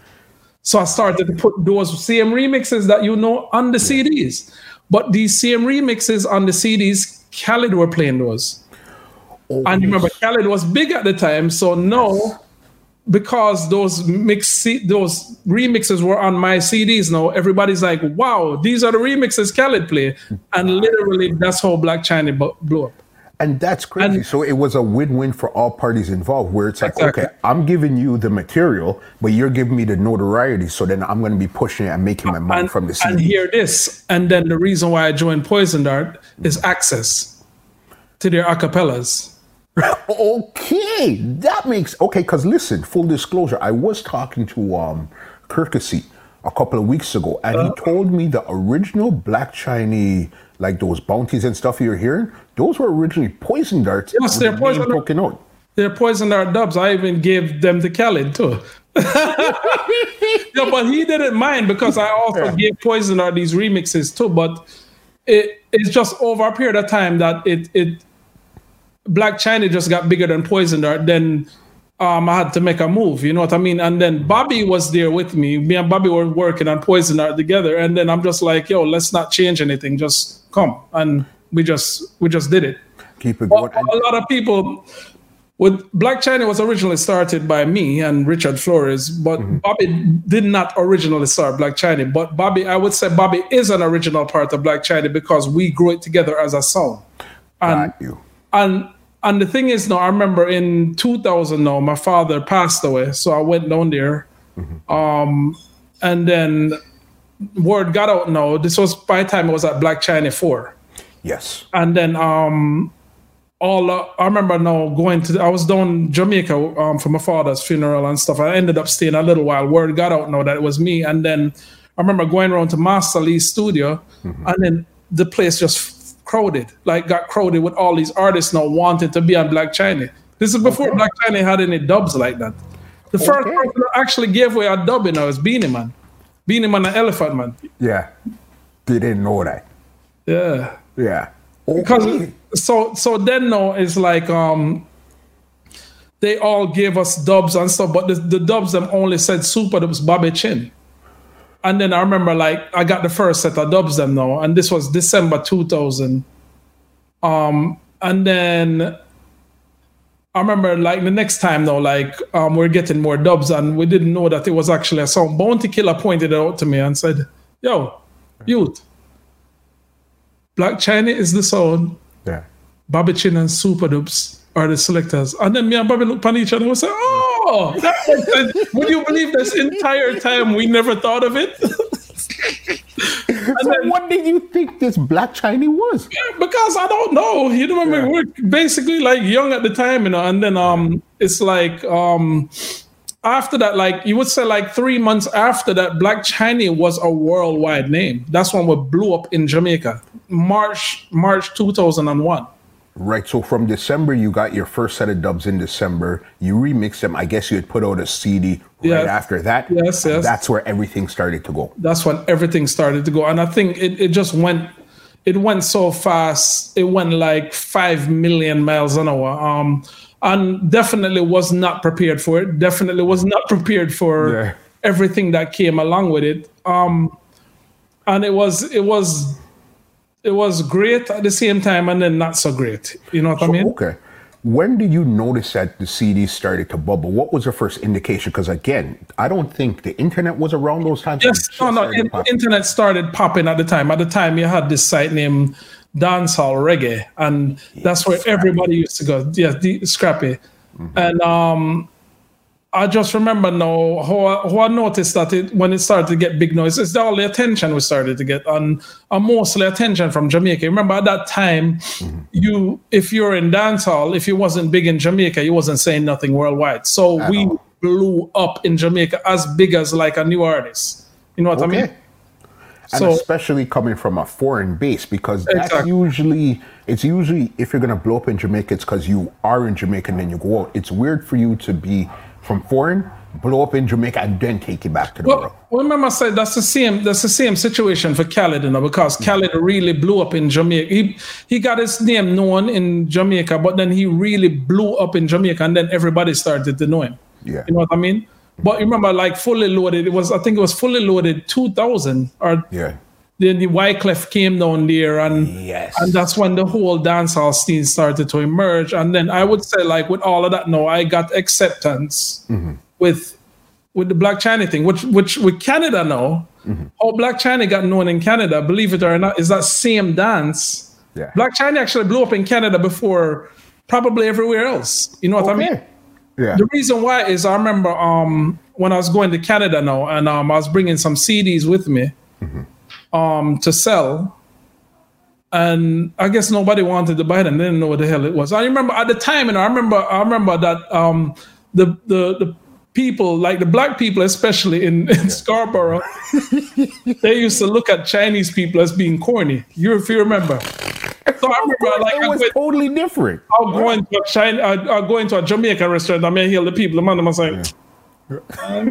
So I started to put those same remixes that you know on the CDs. But these same remixes on the CDs, Khaled were playing those. Oh, And remember yes. Khaled was big at the time, so no, because those mix those remixes were on my CDs now, everybody's like, "Wow, these are the remixes Khaled play," and literally that's how Black Chiney blew up. And that's crazy. And- so it was a win-win for all parties involved, where it's like, Exactly. okay, I'm giving you the material, but you're giving me the notoriety. So then I'm going to be pushing it and making my money And, from the and hear this, and then the reason why I joined Poison Dart is access to their acapellas. Okay, that makes okay. Because listen, full disclosure, I was talking to um Kirkesy a couple of weeks ago, and he told me the original Black Chiney, like those bounties and stuff you're hearing, those were originally poison darts. Yes, they're poison poking out. They're Poison Dart dubs. I even gave them to Khaled too. yeah, but he didn't mind because I also Yeah. gave Poison Dart these remixes too. But it it's just over a period of time that it it Black Chiney just got bigger than Poison Dart. Then um, I had to make a move. You know what I mean? And then Bobby was there with me. Me and Bobby were working on Poison Dart together. And then I'm just like, yo, let's not change anything. Just come. And we just we just did it. Keep it going. And- a lot of people with Black Chiney was originally started by me and Richard Flores, but Bobby did not originally start Black Chiney. But Bobby, I would say Bobby is an original part of Black Chiney because we grew it together as a song. And you. and and the thing is now I remember in 2000 now my father passed away, so I went down there, um, and then word got out. Now this was by the time I was at Black Chiney four Yes. and then um all uh, I remember now going to I was down Jamaica um for my father's funeral and stuff. I ended up staying a little while. Word got out now that it was me, and then I remember going around to Master Lee's studio, and then the place just crowded, like got crowded with all these artists now wanting to be on Black Chiney. This is before Okay. Black Chiney had any dubs like that. The first person that actually gave away a dub now is Beenie Man, Beenie Man and Elephant Man. Yeah. They didn't know that. Yeah. Yeah. because so so then no it's like um they all gave us dubs and stuff but the, the dubs them only said Supa Dups bobby chin and then i remember like i got the first set of dubs them now and this was december 2000 um and then I remember like the next time though, like um, we're getting more dubs and we didn't know that it was actually a song. Bounty Killer pointed it out to me and said, Yo, youth, Black Chiney is the sound. Yeah. Bobby Chin and Supa Dups are the selectors. And then me and Bobby looked at each other and said, Oh, that. Would you believe this entire time we never thought of it? so what did you think this Black Chiney was? Because I don't know. You know, I mean, yeah. we're basically like young at the time, you know, and then um, it's like um, after that, like you would say, like three months after that, Black Chiney was a worldwide name. That's when we blew up in Jamaica, March March two thousand and one. Right. So from December, you got your first set of dubs in December. You remixed them. I guess you had put out a CD right after that. Yes, yes. That's where everything started to go. That's when everything started to go. And I think it, it just went it went so fast. It went like five million miles an hour. Um and definitely was not prepared for it. Definitely was not prepared for yeah. everything that came along with it. Um and it was it was it was great at the same time and then not so great. You know what so, I mean? Okay. When did you notice that the CD started to bubble? What was the first indication? Because again, I don't think the internet was around those times. Yes, no, no. In, internet started popping at the time. At the time, you had this site named Dancehall Reggae, and that's where Scrappy. everybody used to go. Yeah, the, Scrappy, mm-hmm. and um, I just remember now how I, how I noticed that it, when it started to get big noise, it's all the attention we started to get, and, and mostly attention from Jamaica. Remember at that time, mm-hmm. you if you're in dancehall, if you wasn't big in Jamaica, you wasn't saying nothing worldwide. So At we all. blew up in Jamaica as big as like a new artist. You know what okay. I mean? and so, especially coming from a foreign base because that's exactly. usually it's usually if you're gonna blow up in Jamaica, it's because you are in Jamaica and then you go out. It's weird for you to be from foreign, blow up in Jamaica, and then take it back to the well, world. Well, remember I said that's the same. That's the same situation for Khaled, you know, because. Mm. Khaled really blew up in Jamaica. He he got his name known in Jamaica, but then he really blew up in Jamaica, and then everybody started to know him. Yeah, you know what I mean. But mm. remember, like fully loaded, it was I think it was fully loaded 2000 or yeah then the Wyclef came down there, and yes. and that's when the whole dancehall scene started to emerge. And then I would say, like with all of that, now I got acceptance mm-hmm. with with the Black Chiney thing, which which with Canada now, mm-hmm. how Black Chiney got known in Canada, believe it or not, is that same dance. Yeah. Black Chiney actually blew up in Canada before probably everywhere else. You know what okay. I mean? Yeah. The reason why is I remember um, when I was going to Canada now, and um, I was bringing some CDs with me. Mm-hmm um, to sell. And I guess nobody wanted to buy them. They didn't know what the hell it was. I remember at the time, and I remember, I remember that um, the the the people, like the black people, especially in, in Scarborough, they used to look at Chinese people as being corny. You, if you remember. So I remember, like, it was went, totally different. I'll go into a China, I'll, I'll go into a Jamaican restaurant. I may hear the people, the man, I'm saying, yeah.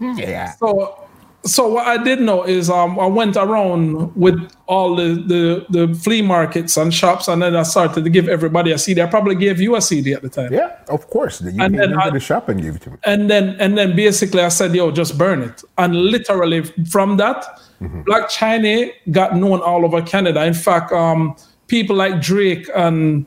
yeah. So so what I did know is um, I went around with all the, the, the flea markets and shops, and then I started to give everybody a CD. I probably gave you a CD at the time. Yeah, of course. You and then I, the shop and gave it to me. And then and then basically I said, "Yo, just burn it." And literally from that, mm-hmm. Black Chiney got known all over Canada. In fact, um, people like Drake and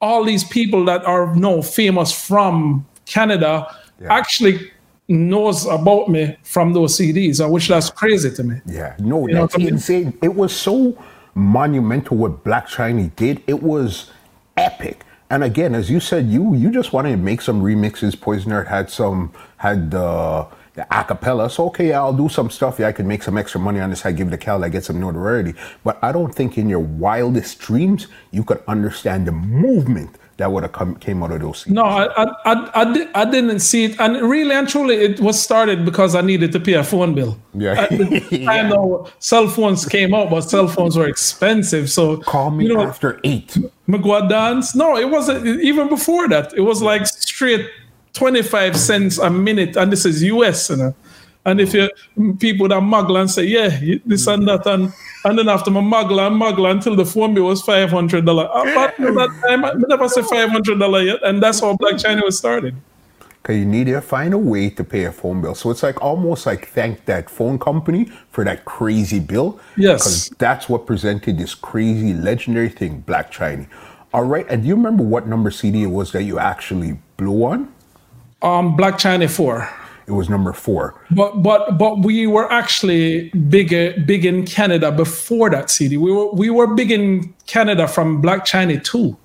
all these people that are no famous from Canada yeah. actually knows about me from those CDs, uh, which that's crazy to me. Yeah, no, you that's insane. It was so monumental what Black Chiney did. It was epic. And again, as you said, you you just wanted to make some remixes. Poison Dart had some had the the acapella. So okay, I'll do some stuff. Yeah, I can make some extra money on this. I give it to Cal. I get some notoriety. But I don't think in your wildest dreams you could understand the movement that would have come came out of those. No, I, I, I, I, I, didn't see it, and really and truly, it was started because I needed to pay a phone bill. Yeah, I know cell phones came out, but cell phones were expensive. So call me you know, after eight. McGuad dance? No, it wasn't. Even before that, it was like straight twenty five cents a minute, and this is US. You know? And if you people that muggle and say, yeah, this and that, and and then after my muggle and muggle until the phone bill was five hundred dollar. But at that time, I never said five hundred dollar yet, and that's how Black Chiney was started. Cause you need to find a way to pay a phone bill. So it's like almost like thank that phone company for that crazy bill. Yes. Because that's what presented this crazy legendary thing, Black Chiney. All right. And do you remember what number CD it was that you actually blew on? Um, Black Chiney Four. It was number four. But but but we were actually big big in Canada before that CD. We were we were big in Canada from Black Chiney Two.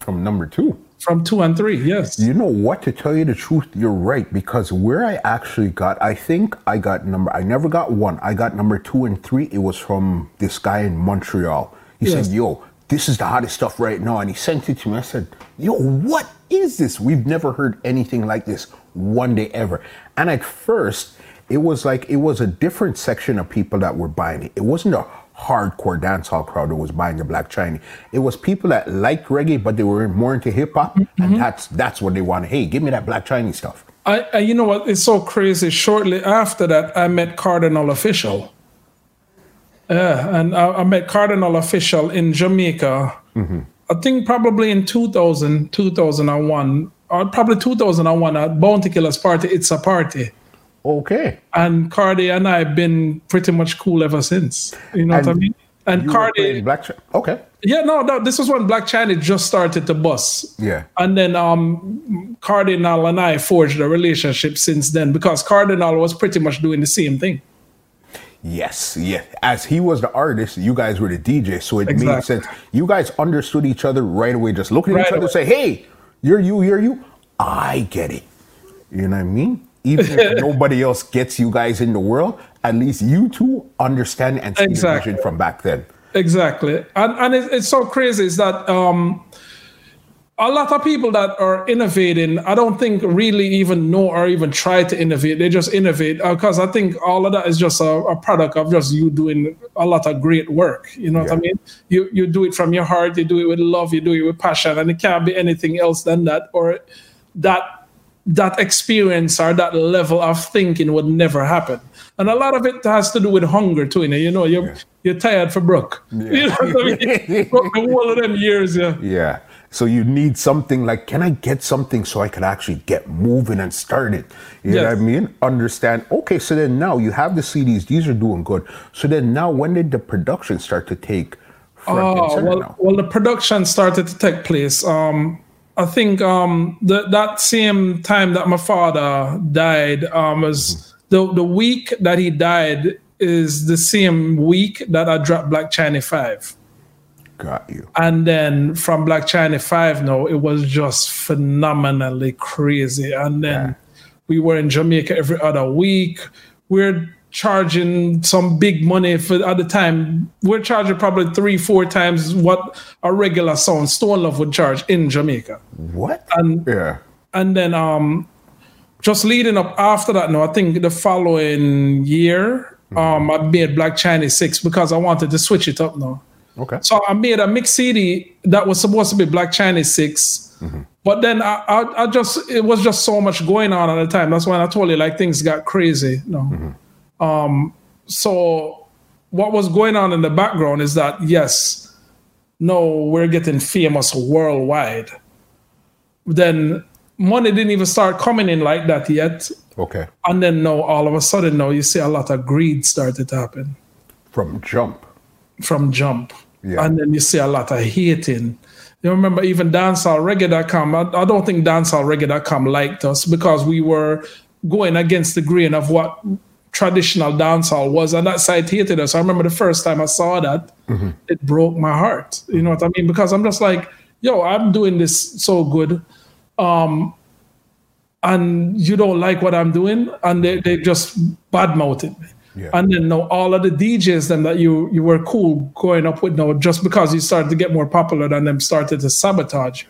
From number two. From two and three, yes. You know what? To tell you the truth, you're right. Because where I actually got, I think I got number. I never got one. I got number two and three. It was from this guy in Montreal. He Yes. said, "Yo, this is the hottest stuff right now," and he sent it to me. I said, "Yo, what is this? We've never heard anything like this one day ever." And at first, it was like it was a different section of people that were buying it. It wasn't a hardcore dancehall crowd that was buying the Black Chiney. It was people that liked reggae, but they were more into hip hop, Mm-hmm. and that's that's what they wanted. Hey, give me that Black Chiney stuff. I, I you know what? It's so crazy. Shortly after that, I met Kardinal Offishall. Yeah, and I, I met Kardinal Offishall in Jamaica. I think probably in 2000, 2001, or probably 2001 at Bounty Killers Party. It's a party. Okay. And Cardi and I have been pretty much cool ever since. You know what I mean? And Cardi, Black Chiney. Okay. yeah, no, no, this was when Black Chiney just started to bust. Yeah. And then um Kardinal and I forged a relationship since then because Kardinal was pretty much doing the same thing. Yes, yeah. As he was the artist, you guys were the DJ, so it made sense. You guys understood each other right away. Just looking at Right each other, away. and say, "Hey, you're you, you're you." I get it. You know what I mean? Even if nobody else gets you guys in the world, at least you two understand and see Exactly. the vision from back then. Exactly. And and it, it's so crazy is that um a lot of people that are innovating, I don't think really even know or even try to innovate. They just innovate uh, because I think all of that is just a, a product of just you doing a lot of great work. You know what I mean? You you do it from your heart, you do it with love, you do it with passion, and it can't be anything else than that. Or that that experience or that level of thinking would never happen. And a lot of it has to do with hunger too. You know, you know you're Yeah. you're tired for Brooke. You know what I mean? Broke the whole of them years, yeah. Yeah. So you need something like, can I get something so I can actually get moving and started? You know what I mean? Understand. Okay, so then now you have the CDs, these are doing good. So then now when did the production start to take front and Oh center well, now? well, the production started to take place. Um, I think um, the, that same time that my father died um, was the the week that he died is the same week that I dropped Black Chiney Five. Got you. And then from Black Chiney 5 now, it was just phenomenally crazy. And then Yeah. we were in Jamaica every other week. We're charging some big money for at the time. We're charging probably three, four times what a regular sound Stone Love would charge in Jamaica. What? And yeah. and then um just leading up after that no i think the following year um i made black chinese 6 because i wanted to switch it up now Okay. so i made a mix cd that was supposed to be black chinese 6 but then I, I i just it was just so much going on at the time that's when i told you like things got crazy no um so what was going on in the background is that yes no we're getting famous worldwide then money didn't even start coming in like that yet. Okay. And then now all of a sudden now you see a lot of greed started to happen From jump. From jump. Yeah. And then you see a lot of hating. You remember even dancehallreggae.com. I, I don't think dancehallreggae.com liked us because we were going against the grain of what traditional dancehall was, and that site hated us. I remember the first time I saw that, it broke my heart. You know what I mean? Because I'm just like, yo, I'm doing this so good. Um, and you don't like what I'm doing, and they, they just badmouthed me. Yeah. And then now all of the DJs then that you you were cool going up with now, just because you started to get more popular than them started to sabotage you.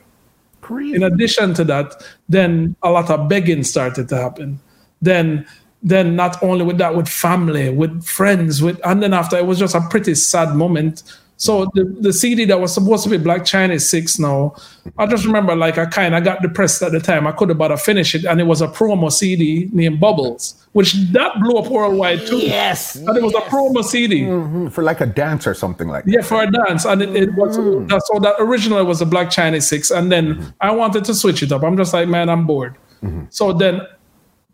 Crazy. In addition to that, then a lot of begging started to happen. Then then not only with that, with family, with friends, with and then after it was just a pretty sad moment. So the, the CD that was supposed to be Black Chiney Six now, I just remember like I kind of got depressed at the time. I could have but I finish it, and it was a promo CD named Bubbles, which that blew up worldwide too. Yes. And it was a promo CD. Mhm, For like a dance or something like that. Yeah, for a dance, and it, it was Mm. that's so that originally was a Black Chiney six, and then Mm-hmm. I wanted to switch it up. I'm just like, man, I'm bored. So then,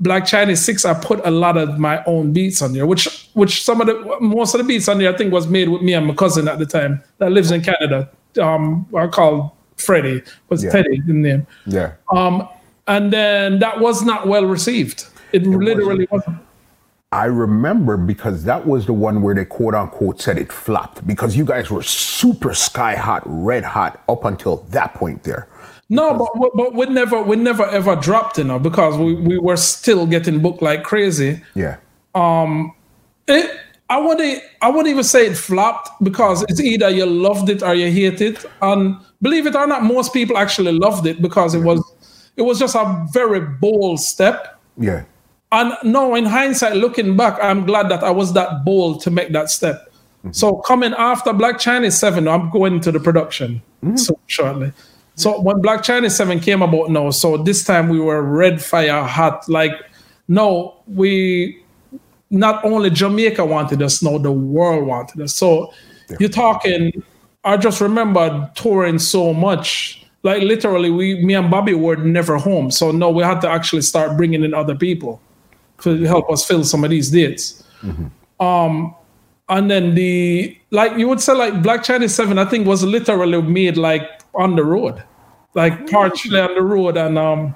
Black Chiney six, I put a lot of my own beats on there, which which some of the most of the beats on there I think was made with me and my cousin at the time that lives in Canada. Um, I called Freddie was Yeah. Teddy the name. Yeah. Um, and then that was not well received. It, literally wasn't. I remember because that was the one where they quote unquote said it flopped because you guys were super sky hot, red hot up until that point there. No, but but- we never we never ever dropped, you know, because we, we were still getting booked like crazy. Yeah. Um, it, I wouldn't I wouldn't even say it flopped because it's either you loved it or you hate it. And believe it or not, most people actually loved it because it was it was just a very bold step. Yeah. And no, in hindsight, looking back, I'm glad that I was that bold to make that step. So coming after Black Chiney Seven, I'm going into the production so shortly. So when Black Chiney Seven came about now, so this time we were red fire hot. Like, no, we not only Jamaica wanted us, no, the world wanted us. So you're talking. I just remember touring so much. Like literally, we, me and Bobby were never home. So no, we had to actually start bringing in other people to help us fill some of these dates. Um, and then the like you would say like Black Chiney Seven, I think was literally made like on the road, like partially on the road, and um,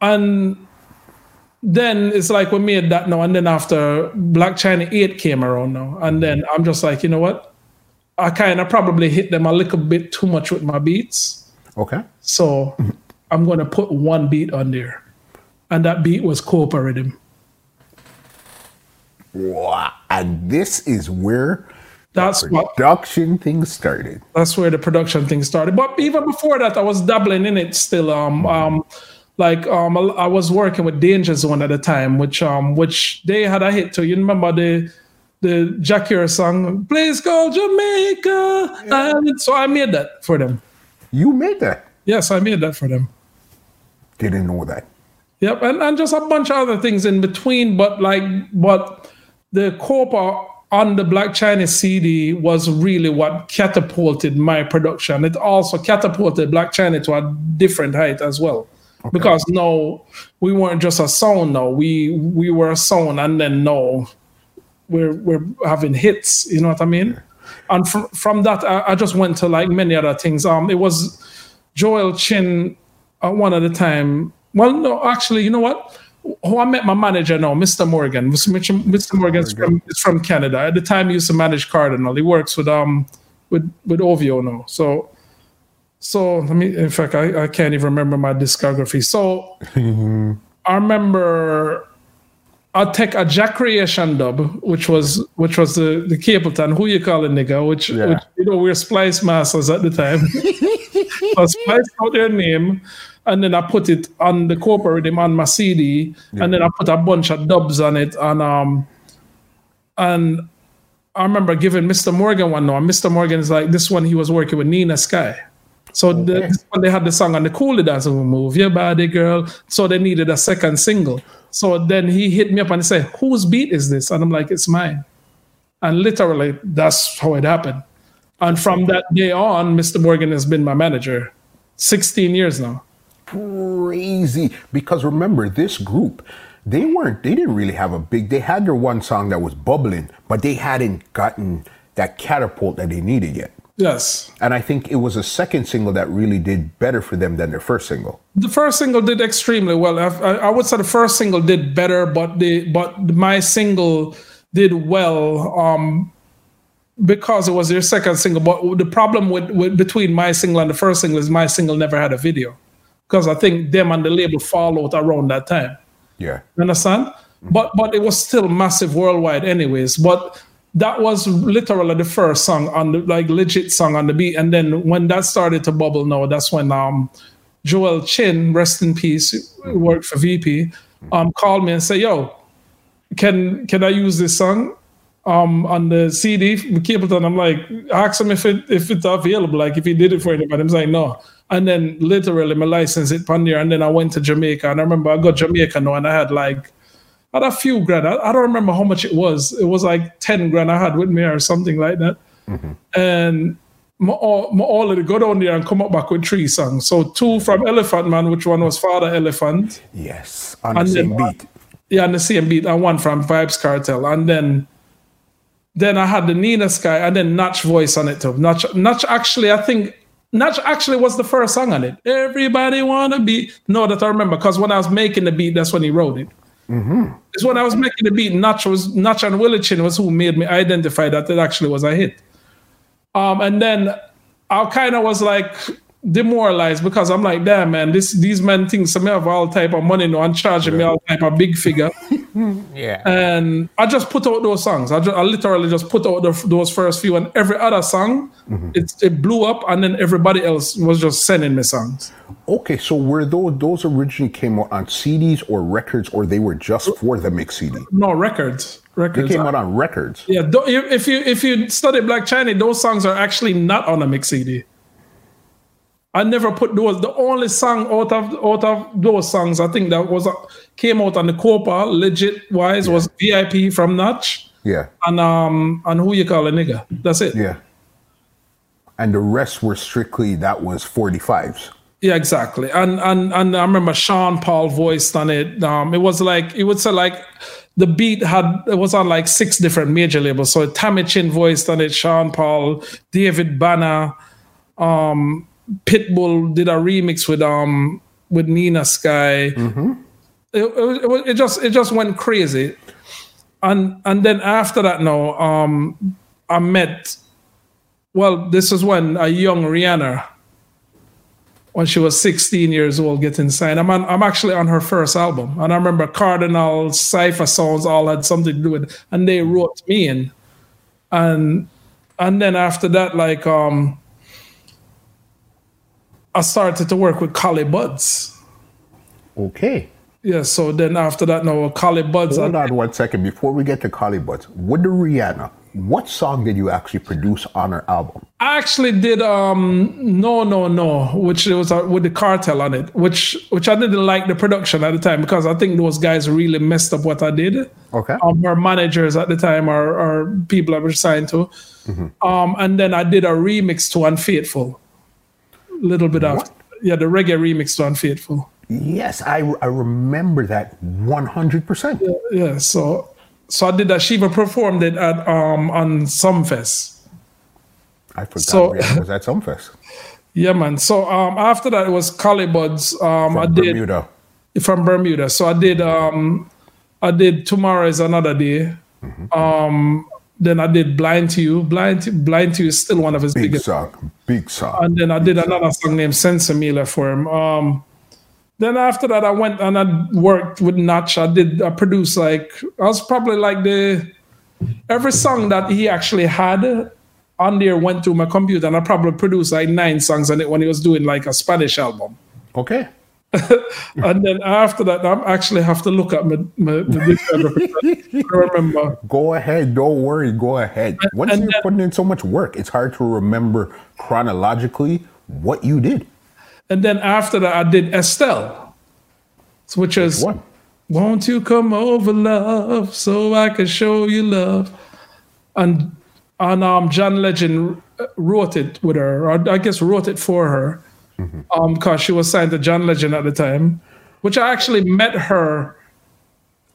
and then it's like we made that now, and then after Black Chiney Eight came around now, and then I'm just like, you know what, I kind of probably hit them a little bit too much with my beats. Okay. So I'm going to put one beat on there. And that beat was Rhythm. Wow. And this is where That's what production thing started. that's where the production thing started. But even before that, I was dabbling in it still. Um, um, like um, I was working with Danger Zone at the time, which um, which they had a hit too. You remember the the Jackie song, "Please Call Jamaica," and so I made that for them. You made that. Yes, I made that for them. Didn't know that. Yep, and, and just a bunch of other things in between, but like, but the Kopa on the Black Chiney CD was really what catapulted my production. It also catapulted Black Chiney to a different height as well. Because no, we weren't just a sound. No, we we were a sound, and then no, we're we're having hits. You know what I mean? And from from that, I, I just went to like many other things. Um, it was Joel Chin uh, one at a time. Well, no, actually, you know what? Who I met my manager now, Mr. Morgan. Mr. Morgan's from is from Canada. At the time, he used to manage Kardinal. He works with um with with OVO now. So so let me. In fact, I, I can't even remember my discography. So I remember. I'll take a Jack Creation dub, which was which was the the Capleton, who you call a nigga, which, Yeah. which you know we're Splice Masters at the time. I spliced out their name, and then I put it on the corporate rhythm on my CD, and then I put a bunch of dubs on it, and um, and I remember giving Mr. Morgan one. No, Mr. Morgan is like this one. He was working with Nina Sky. So the, this one they had the song on the Coolie Dance of a Move Your Body Girl. So they needed a second single. So then he hit me up and he said, Whose beat is this? And I'm like, It's mine. And literally, that's how it happened. And from that day on, Mr. Morgan has been my manager 16 years now. Crazy. Because remember, this group, they weren't, they didn't really have a big, they had their one song that was bubbling, but they hadn't gotten that catapult that they needed yet. Yes. And I think it was a second single that really did better for them than their first single. The first single did extremely well. I, I would say the first single did better, but the but my single did well um, because it was their second single. But the problem with, with between my single and the first single is my single never had a video because I think them and the label followed around that time. Yeah. You understand? But but it was still massive worldwide, anyways. But that was literally the first song on the like legit song on the beat. And then when that started to bubble, now that's when um Joel Chin, rest in peace, who worked for VP, um called me and said, "Yo, can can I use this song?" Um, on the CD, Capleton, I'm like, ask him if it if it's available, like if he did it for anybody. I'm like, no. And then literally my license it on there, and then I went to Jamaica, and I remember I got Jamaica now, and I had like I had a few grand. I, I don't remember how much it was. It was like ten grand I had with me or something like that. And my, all, my all of go down there and come up back with three songs. So two from Elephant Man, which one was Father Elephant, Yes. On the same beat. yeah, on the same beat, and one from Vybz Kartel, and then then I had the Nina Sky and then Natch voice on it too. Natch, Natch actually, I think Natch actually was the first song on it. Everybody wanna be. No, that I remember because when I was making the beat, that's when he wrote it. Mm-hmm. It's when I was making the beat. Natch was Natch and Willie Chin was who made me identify that it actually was a hit. Um, and then I kind of was like demoralized because I'm like, damn man, this these men think some have all type of money now and charging yeah. me all type of big figure. yeah. And I just put out those songs. I, just, I literally just put out the, those first few, and every other song, mm-hmm. it, it blew up, and then everybody else was just sending me songs. Okay, so were those those originally came out on CDs or records, or they were just for the mix CD? No records. Records they came out on records. Yeah, if you if you study Black Chiney, those songs are actually not on a mix CD. I never put those. The only song out of out of those songs I think that was uh, came out on the Kopa legit wise yeah. was VIP from Natch. Yeah. And um and who you call a nigga. That's it. Yeah. And the rest were strictly that was 45s. Yeah, exactly. And and and I remember Sean Paul voiced on it. Um it was like it would say like the beat had it was on like six different major labels. So Tommy Chin voiced on it, Sean Paul, David Banner, um Pitbull did a remix with um with Nina Sky. Mm-hmm. It, it, it, just it just went crazy, and and then after that, now um I met. Well, this is when a young Rihanna, when she was 16 years old, getting signed. I'm on, I'm actually on her first album, and I remember Kardinal, Cipha Sounds all had something to do with, it, and they wrote me in, and and then after that, like um I started to work with Collie Buddz. Okay. Yeah, so then after that, no, Collie Buddz. Hold on one second before we get to Collie Buddz. With the Rihanna, what song did you actually produce on her album? I actually did um no no no, which was uh, with the cartel on it, which which I didn't like the production at the time because I think those guys really messed up what I did. Okay. Um, our managers at the time are, are people I was signed to. Mm-hmm. Um, and then I did a remix to Unfaithful little bit of yeah the reggae remix to Unfaithful. Yes, I, I remember that one hundred percent. Yeah, so so I did that. She even performed it at um on Sumfest. I forgot so, it was at Sumfest. Yeah, man. So um after that it was Collie Buddz. Um from I did Bermuda. From Bermuda. So I did um I did Tomorrow is Another Day. Mm-hmm. Um then I did Blind to You. Blind to, Blind to You is still one of his big biggest song. Big song. And then I did big another song, song named Sensimilla for him. Um, then after that, I went and I worked with Natch. I did I produced like I was probably like the every song that he actually had on there went to my computer, and I probably produced like nine songs on it when he was doing like a Spanish album. Okay. and then after that, I actually have to look at my, my, my I remember. Go ahead, don't worry, go ahead. Once and you're then, putting in so much work, it's hard to remember chronologically what you did. And then after that, I did Estelle, which is what? Won't you come over, love, so I can show you love? And and um, John Legend wrote it with her, or I guess wrote it for her mm-hmm. um, because she was signed to John Legend at the time, which I actually met her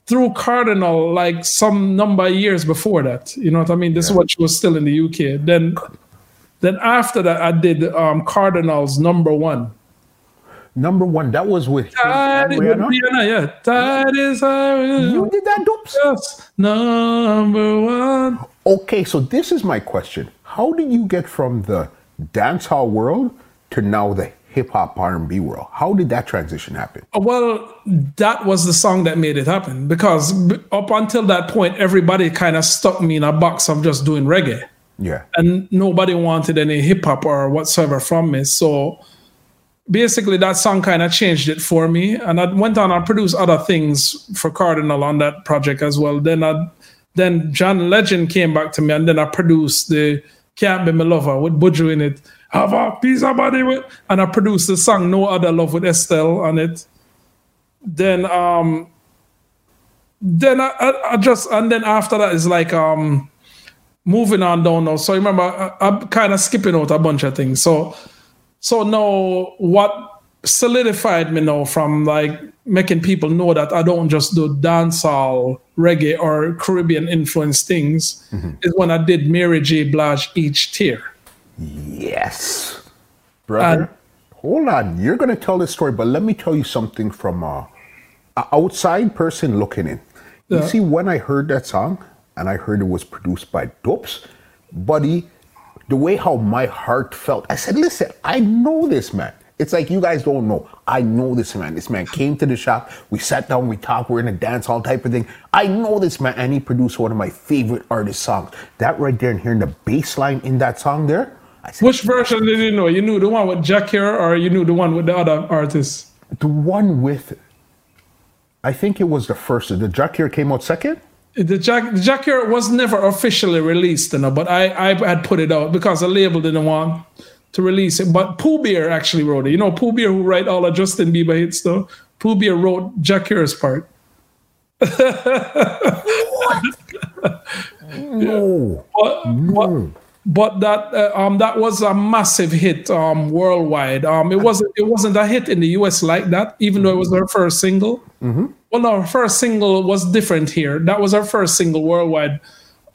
through Kardinal like some number of years before that. You know what I mean? This yeah. is when she was still in the UK. Then, then after that, I did um, Kardinal's number one. Number one, that was with that is with Rihanna, yeah. That is how you did that, Dups. Yes, number one. Okay, so this is my question: How did you get from the dancehall world to now the hip hop R&B world. How did that transition happen? Uh, well, that was the song that made it happen because up until that point, everybody kind of stuck me in a box of just doing reggae. Yeah. And nobody wanted any hip hop or whatsoever from me. So basically, that song kind of changed it for me. And I went on and produced other things for Kardinal on that project as well. Then I, then John Legend came back to me, and then I produced the Can't Be My Lover with Buju in it have a piece of body with, and I produced the song No Other Love with Estelle on it. Then um then I, I, I just and then after that is like um moving on down now. So remember I, I'm kind of skipping out a bunch of things. So so now what solidified me now from like making people know that I don't just do dancehall, reggae, or Caribbean influenced things mm-hmm. is when I did Mary J. Blige each tier. Yes. brother. hold on, you're gonna tell this story, but let me tell you something from uh, a outside person looking in. You Yeah. see, when I heard that song and I heard it was produced by Dups, buddy, the way how my heart felt, I said, listen, I know this man. It's like you guys don't know. I know this man. This man came to the shop. We sat down, we talked, we're in a dance hall type of thing. I know this man, and he produced one of my favorite artist songs. That right there, and hearing the bass line in that song there, said, Which version did you know? You knew the one with Jack here, or you knew the one with the other artist? the one with, I think it was the first. The Jack here came out second. The Jack the Jack here was never officially released, you know, but I, I had put it out because the label didn't want to release it. But Pooh Bear actually wrote it. You know, Pooh Bear who write all of Justin Bieber hits though. Pooh Bear wrote Jack Here's part. No. But, but, but that uh, um that was a massive hit um worldwide. Um it wasn't it wasn't a hit in the US like that, even though it was her first single. Well, no, her first single was different here. That was her first single worldwide.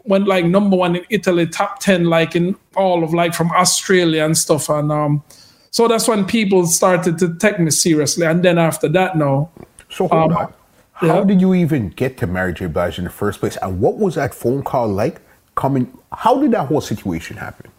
Went like number one in Italy, top ten, like in all of like from Australia and stuff. And um, so that's when people started to take me seriously. And then after that, no, So hold Um, on. How yeah. did you even get to Mary J. Blige in the first place? And what was that phone call like coming? How did that whole situation happen?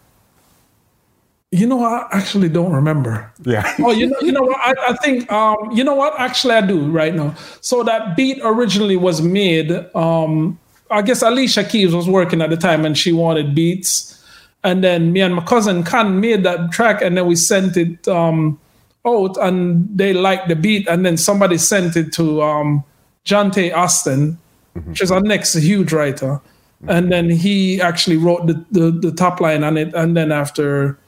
you know, I actually don't remember. Yeah. Oh, you know, you know what? I, I think um, you know what? Actually, I do right now. So that beat originally was made. Um, I guess Alicia Keys was working at the time, and she wanted beats. And then me and my cousin Khan made that track, and then we sent it um, out, and they liked the beat. And then somebody sent it to um, T. Austin, which is our next huge writer. And then he actually wrote the, the the top line on it. And then after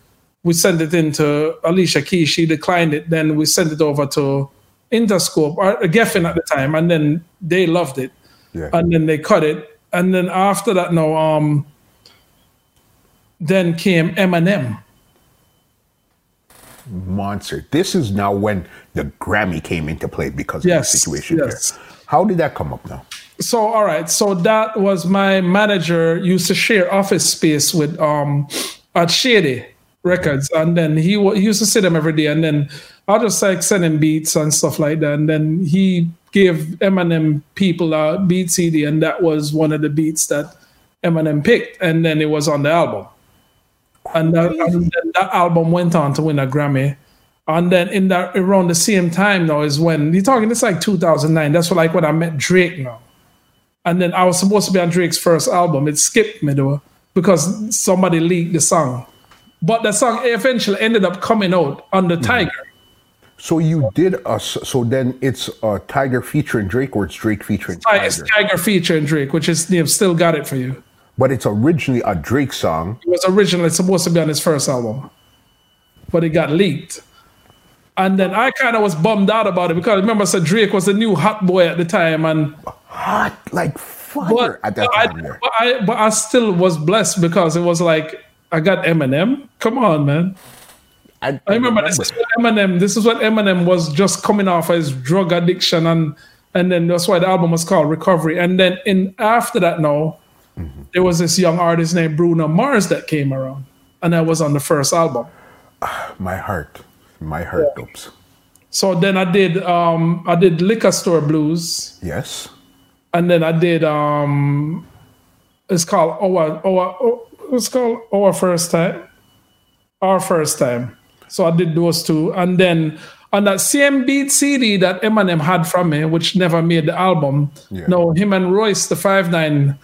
we sent it into Alicia Keys. She declined it. Then we sent it over to Interscope or Geffen at the time, and then they loved it. Yeah. And then they cut it. And then after that, no, um, then came Eminem. Monster. This is now when the Grammy came into play because of the situation yes. here. How did that come up now? So all right, so that was my manager used to share office space with um at Shady Records, and then he, he used to see them every day, and then I just like send him beats and stuff like that, and then he gave Eminem people a beat CD, and that was one of the beats that Eminem picked, and then it was on the album, and that, and then that album went on to win a Grammy. And then in that around the same time now is when you're talking it's like 2009. That's like when I met Drake now. And then I was supposed to be on Drake's first album. It skipped me though because somebody leaked the song. But the song eventually ended up coming out on the mm-hmm. Tyga. So you did us. so then it's a Tyga featuring Drake or it's Drake featuring Ti- It's Tyga. Tyga featuring Drake, which is they've still got it for you. But it's originally a Drake song. It was originally supposed to be on his first album, but it got leaked. And then I kind of was bummed out about it because remember, I said Drake was the new hot boy at the time, and ah. Hot like fire but, at that but I, time there. but I but I still was blessed because it was like I got Eminem. Come on, man. I, I remember this is what Eminem. This is what Eminem was just coming off his drug addiction, and and then that's why the album was called Recovery. And then in after that, now there was this young artist named Bruno Mars that came around, and that was on the first album. my heart. My heart oops. So then I did um I did Liquor Store Blues, Yes. And then I did um it's called our our it's called our first time, our first time. So I did those two, and then on that same beat CD that Eminem had from me, which never made the album. Yeah. No, him and Royce the Five Nine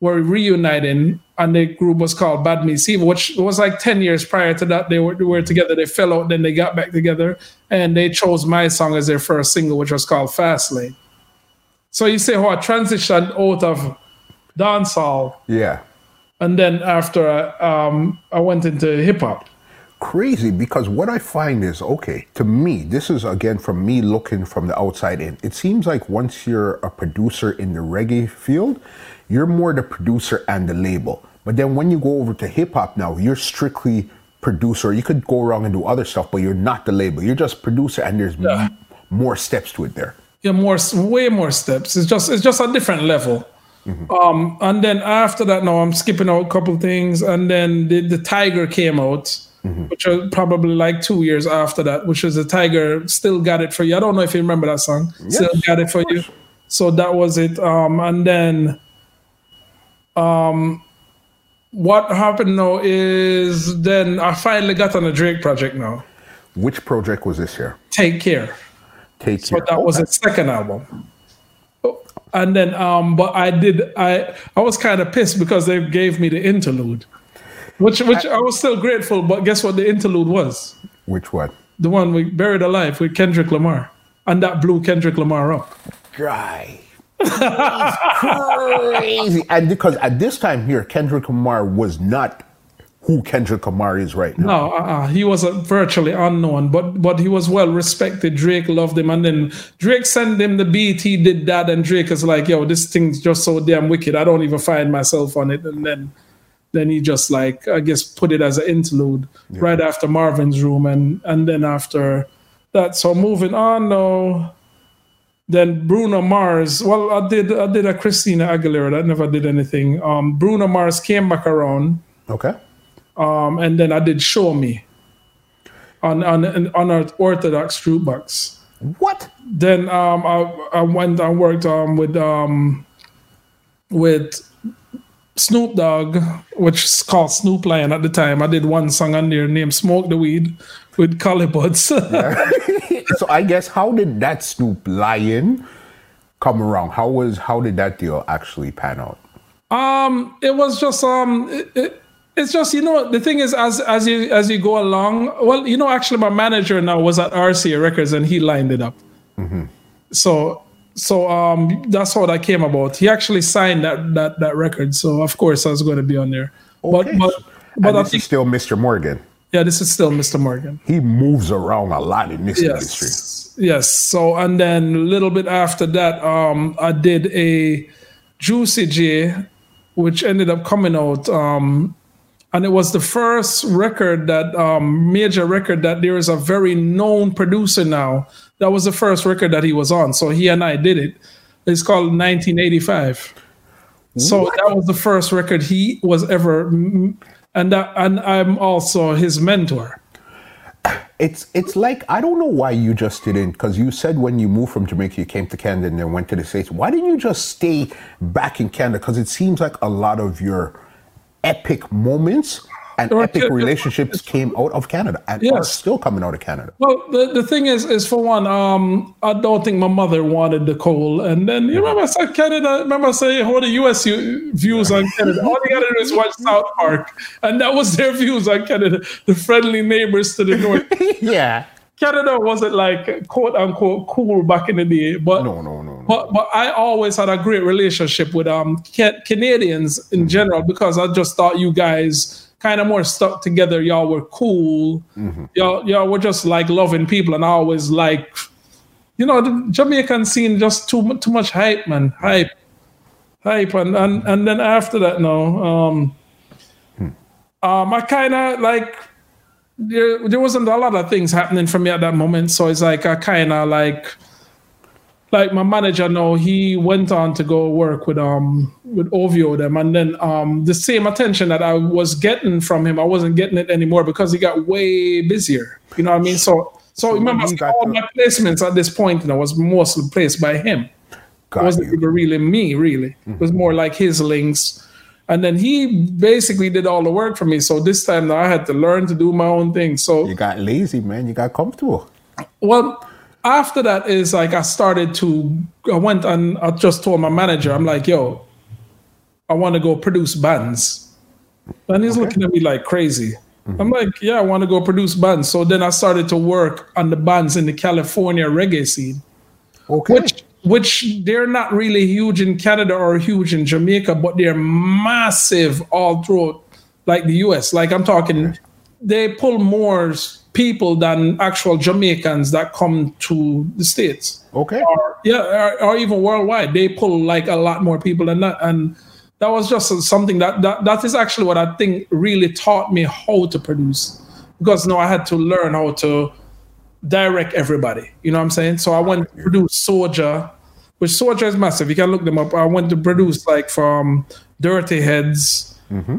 were reuniting, and the group was called Bad Meets Evil, which was like ten years prior to that. They were they were together. They fell out, then they got back together, and they chose my song as their first single, which was called Fast Lane. So you say how I transitioned out of dancehall, Yeah. and then after I, um, I went into hip hop. crazy because what I find is okay to me. This is again from me looking from the outside in. It seems like once you're a producer in the reggae field, you're more the producer and the label. But then when you go over to hip hop now, you're strictly producer. You could go around and do other stuff, but you're not the label. You're just producer, and there's m- more steps to it there. Yeah, more way more steps. It's just it's just a different level. Um, and then after that, now I'm skipping out a couple things, and then the, the Tyga came out, which was probably like two years after that, which was the Tyga Still Got It For You. I don't know if you remember that song. Still Got It For You. So that was it. Um, and then um, what happened now is then I finally got on a Drake project now. Which project was this here? Take Care. Take So care. that was his second album. And then um but I did I I was kind of pissed because they gave me the interlude. Which which I, was still grateful, but guess what the interlude was? Which one? The one we buried alive with Kendrick Lamar. And that blew Kendrick Lamar up. Dry. crazy. And because at this time here, Kendrick Lamar was not who Kendrick Lamar is right now. No, uh-uh. he was uh, virtually unknown, but but he was well respected. Drake loved him, and then Drake sent him the beat. He did that, and Drake is like, "Yo, this thing's just so damn wicked. I don't even find myself on it." And then then he just like I guess put it as an interlude right after Marvin's Room, and and then after that. So moving on now. Then Bruno Mars. Well, I did I did a Christina Aguilera that never did anything. Um, Bruno Mars came back around Okay. Um, and then I did Show Me on on on our Orthodox jukebox. What? Then um, I I went and worked um, with um, with Snoop Dogg, which is called Snoop Lion at the time. I did one song on there named "Smoke the Weed" with Collie Buddz. so I guess how did that Snoop Lion come around? How was how did that deal actually pan out? Um, it was just um, it, it, it's just you know the thing is as as you as you go along. Well, you know, actually, my manager now was at RCA Records and he lined it up. So so um, that's how that came about. He actually signed that that that record, so of course I was going to be on there. Okay. But but but and I this think is still Mr. Morgan. yeah, this is still Mr. Morgan. He moves around a lot in this industry. Yes. Yes. So and then a little bit after that, um, I did a Juicy J, which ended up coming out. Um, and it was the first record that um, major record that there is a very known producer now. That was the first record that he was on. So he and I did it. It's called 1985. So that was the first record he was ever, and that, and I'm also his mentor. It's it's like I don't know why you just didn't because you said when you moved from Jamaica you came to Canada and then went to the States. Why didn't you just stay back in Canada? Because it seems like a lot of your epic moments and epic relationships came out of Canada and are still coming out of Canada. Well, the, the thing is, is for one, um, I don't think my mother wanted the coal. And then you remember I said Canada. Remember I say what the U.S. views on Canada. All you gotta do is watch South Park, and that was their views on Canada. The friendly neighbors to the north. yeah. Canada wasn't like quote unquote cool back in the day, but No, no, no, no. but but I always had a great relationship with um Ca- Canadians Mm-hmm. in general because I just thought you guys kind of more stuck together. Y'all were cool. Mm-hmm. Y'all y'all were just like loving people, and I always like, you know, the Jamaican scene just too too much hype, man, hype, hype, and and and then after that, no, um, um, I kind of like there, there wasn't a lot of things happening for me at that moment. So it's like I kind of like like my manager now, he went on to go work with um with OVO them and then um the same attention that I was getting from him, I wasn't getting it anymore because he got way busier. You know what I mean? So so, remember all to- my placements at this point, you know, was mostly placed by him. It wasn't you. Mm-hmm. really me, really. It was more like his links. And then he basically did all the work for me. So this time now I had to learn to do my own thing. So You got lazy, man. You got comfortable. well, after that is like I started to I went and I just told my manager, I'm like, yo, I want to go produce bands. And he's looking at me like crazy. I'm like, yeah, I want to go produce bands. So then I started to work on the bands in the California reggae scene, Okay. which which they're not really huge in Canada or huge in Jamaica, but they're massive all throughout like the US. Like I'm talking they pull more people than actual Jamaicans that come to the States. okay. Or, yeah, or, or even worldwide. They pull like a lot more people than that. And that was just something that, that that is actually what I think really taught me how to produce. Because now I had to learn how to direct everybody. You know what I'm saying? So I went to produce SOJA, which SOJA is massive. You can look them up. I went to produce like from Dirty Heads.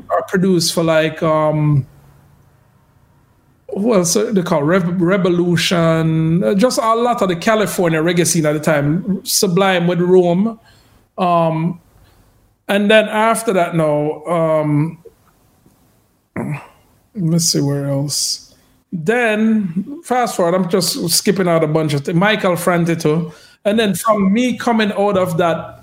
I produced for like um well, so they call Rev- Rebelution, uh, just a lot of the California reggae scene at the time, Sublime with Rome. Um, and then after that, no, um, let's see where else. Then fast forward, I'm just skipping out a bunch of things. Michael Franti too. And then from me coming out of that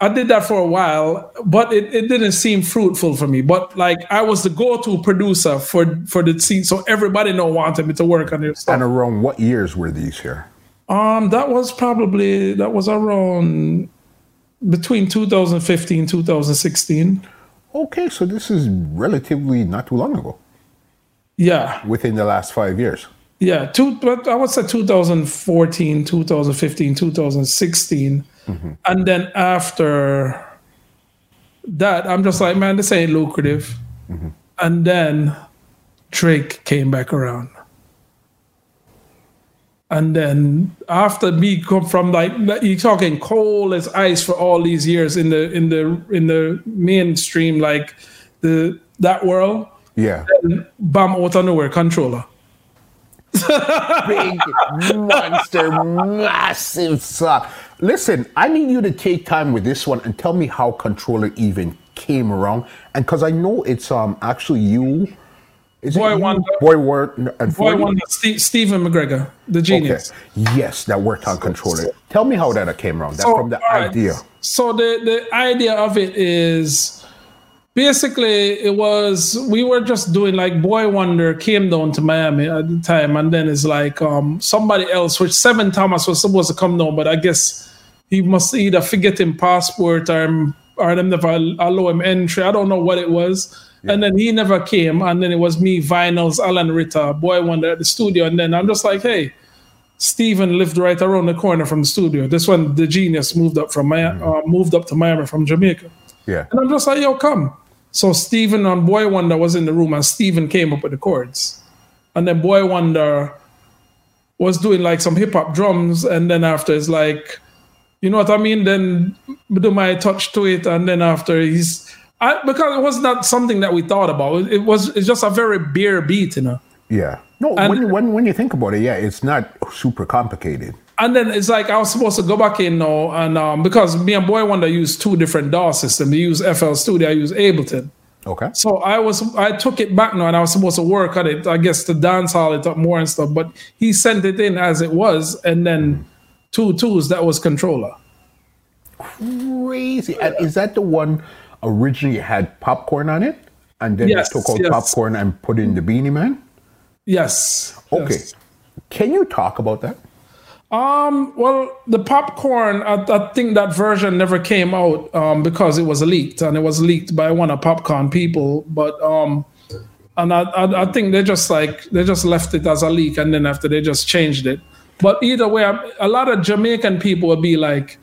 I did that for a while, but it, it didn't seem fruitful for me. But like I was the go-to producer for for the scene, so everybody know wanted me to work on their stuff. And around what years were these here? Um, that was probably that was around between 2015 2016. Okay, so this is relatively not too long ago. Yeah, Within the last five years. Yeah. Two, but I would say 2014, 2015, 2016, mm-hmm. and then after that, I'm just like, man, this ain't lucrative. Mm-hmm. And then Drake came back around. And then after me come from like you talking cold as ice for all these years in the in the in the mainstream like the that world, Yeah. bam out of nowhere Controlla. Big monster, massive sock. Listen, I need you to take time with this one and tell me how Controlla even came around. And because I know it's um actually you. Is Boy? Wonder. Boi-1da and Boy, 40? one Stephen McGregor, the Okay. genius. Yes, that worked on Controlla. Tell me how that came around. That So, from the right. idea. So the the idea of it is basically it was we were just doing like Boi-1da came down to Miami at the time, and then it's like um somebody else, which Sevn Thomas was supposed to come down, but I guess he must either forget him passport or or them never allow him entry. I don't know what it was. And then he never came, and then it was me, Vinylz, Allen Ritter, Boi-1da at the studio, and then I'm just like, hey, Stephen lived right around the corner from the studio. This one, the genius, moved up from Miami, uh, moved up to Miami from Jamaica. Yeah. And I'm just like, yo, come. So Stephen and Boi-1da was in the room, and Stephen came up with the chords. And then Boi-1da was doing like some hip hop drums, and then after it's like, you know what I mean? Then do my touch to it, and then after he's I, because it was not something that we thought about. It was it's just a very bare beat, you know. Yeah. No, And- when, when when you think about it, yeah, it's not super complicated. And then it's like I was supposed to go back in now, and um, because me and Boi-1da use two different DAW systems. We use FL Studio, I use Ableton. Okay. So I was I took it back now, and I was supposed to work on it. I guess to dance hall it up more and stuff. But he sent it in as it was, and then two twos that was Controlla. Crazy. And is that the one originally had Popcaan on it? And then Yes, they took out yes. Popcaan and put in the Beenie Man? Yes. Okay. yes. Can you talk about that? Um, well, the Popcaan, I, I think that version never came out um, because it was leaked, and it was leaked by one of Popcaan people. But um, and I, I, I think they just like they just left it as a leak, and then after they just changed it. But either way, a lot of Jamaican people would be like,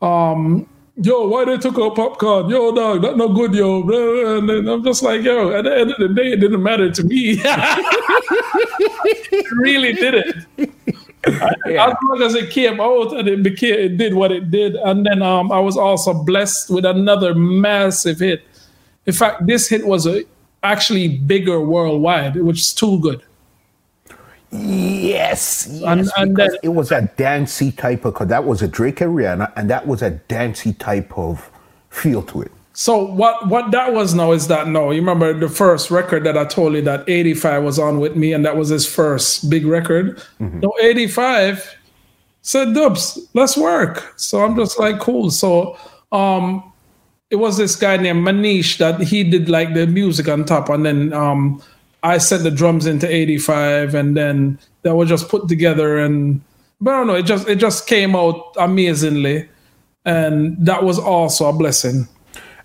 um, "Yo, why they took out Popcaan? Yo, dog, that no good, yo." blah, blah," And then I'm just like, "Yo," at the end of the day, it didn't matter to me. it really didn't as long as it came out and it became it did what it did and then um, i was also blessed with another massive hit in fact this hit was a, actually bigger worldwide which is too good Yes. yes And- and then- it was a dancey type of, because that was a Drake and Rihanna, and that was a dancey type of feel to it. So what what that was now is that no you remember the first record that i told you that 85 was on with me and that was his first big record? No 85 said Dups let's work. So i'm just like cool. So um it was this guy named Maneesh that he did like the music on top, and then um, I sent the drums into 85, and then that was just put together, and but I don't know, it just it just came out amazingly, and that was also a blessing.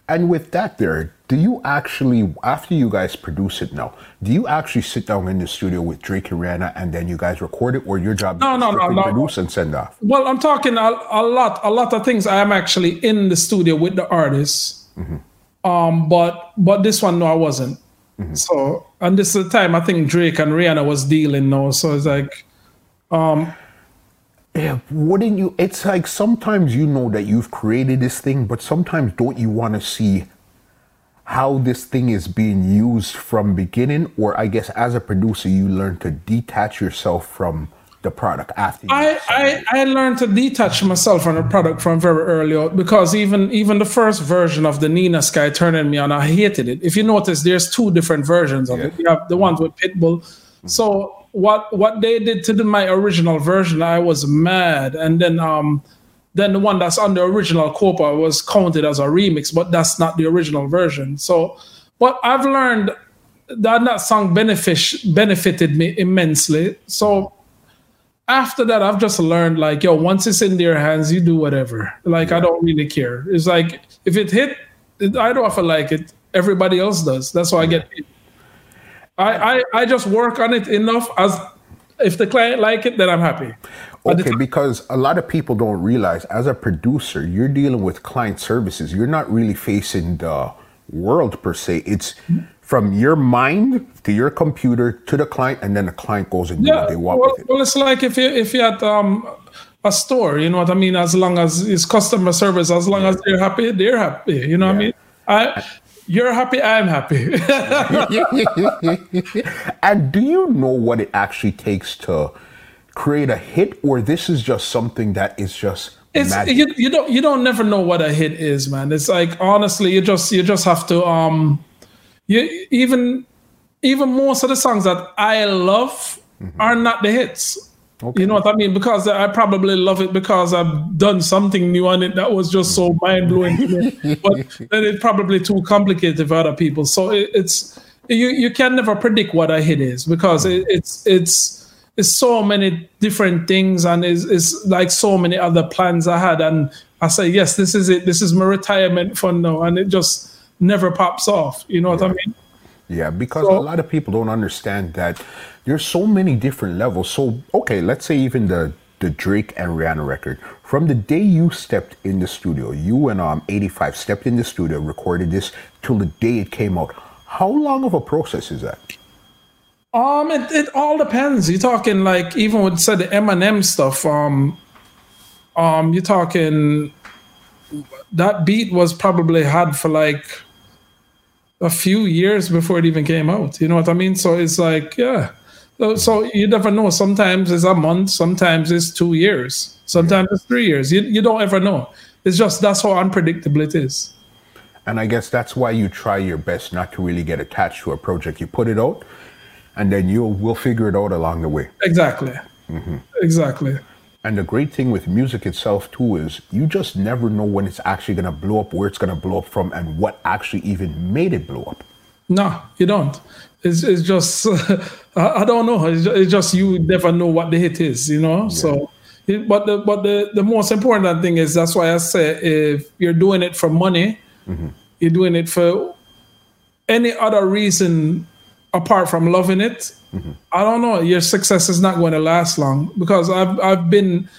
And with that, there, do you actually, after you guys produce it now, do you actually sit down in the studio with Drake and Rihanna and then you guys record it, or your job No, is no, no, no. produce and send off? Well, I'm talking a, a lot, a lot of things. I am actually in the studio with the artists, mm-hmm. um, but but this one, no, I wasn't. Mm-hmm. So, and this is the time I think Drake and Rihanna was dealing now. So it's like, um, Yeah, wouldn't you? It's like sometimes you know that you've created this thing, but sometimes don't you want to see how this thing is being used from beginning, or I guess as a producer, you learn to detach yourself from the product after I, I, I learned to detach myself from the product from very early on because even even the first version of the Nina Sky turning me on, I hated it. If you notice, there's two different versions of yeah. it. You have the ones with Pitbull. So what what they did to the, my original version, I was mad. And then um then the one that's on the original Kopa was counted as a remix, but that's not the original version. So what I've learned that that song benefit, benefited me immensely. So after that, I've just learned like, yo, once it's in their hands, you do whatever. Like, yeah. I don't really care. It's like if it hit, I don't feel like it. Everybody else does. That's why I get. I, I I just work on it enough as if the client like it, then I'm happy. Okay, because a lot of people don't realize as a producer, you're dealing with client services. You're not really facing the world per se. It's from your mind to your computer to the client, and then the client goes and yeah, do what they want well, with it. Well, it's like if you if you had um, a store, you know what I mean. As long as it's customer service, as long yeah. as they're happy, they're happy. You know yeah. what I mean? I you're happy, I'm happy. and do you know what it actually takes to create a hit, or this is just something that is just it's you, you don't you don't never know what a hit is, man. It's like honestly, you just you just have to um you even even most of the songs that I love mm-hmm. are not the hits. Okay. You know what I mean? Because I probably love it because I've done something new on it that was just so mind blowing to me. But then it's probably too complicated for other people. So it, it's you you can never predict what a hit is because it, it's it's it's so many different things and it's, it's like so many other plans I had and I say yes this is it this is my retirement fund now and it just never pops off. You know what I mean? Yeah, because so, a lot of people don't understand that there's so many different levels. So, okay, let's say even the the Drake and Rihanna record. From the day you stepped in the studio, you and um 85 stepped in the studio, recorded this till the day it came out. How long of a process is that? Um, it, it all depends. You're talking like even with say the Eminem stuff. Um, um, you're talking that beat was probably had for like a few years before it even came out. You know what I mean? So it's like, yeah. So, so you never know. Sometimes it's a month, sometimes it's two years, sometimes it's three years. You, you don't ever know. It's just that's how unpredictable it is. And I guess that's why you try your best not to really get attached to a project. You put it out, and then you'll we'll figure it out along the way. Exactly. Mm-hmm. Exactly. And the great thing with music itself too is you just never know when it's actually going to blow up, where it's going to blow up from, and what actually even made it blow up. No, you don't. It's, it's just I, don't know. It's just, it's just, you never know what the hit is, you know. Yeah. So, but the but the the most important thing is that's why I say if you're doing it for money, mm-hmm. you're doing it for any other reason apart from loving it, mm-hmm. I don't know. Your success is not going to last long because I've I've been.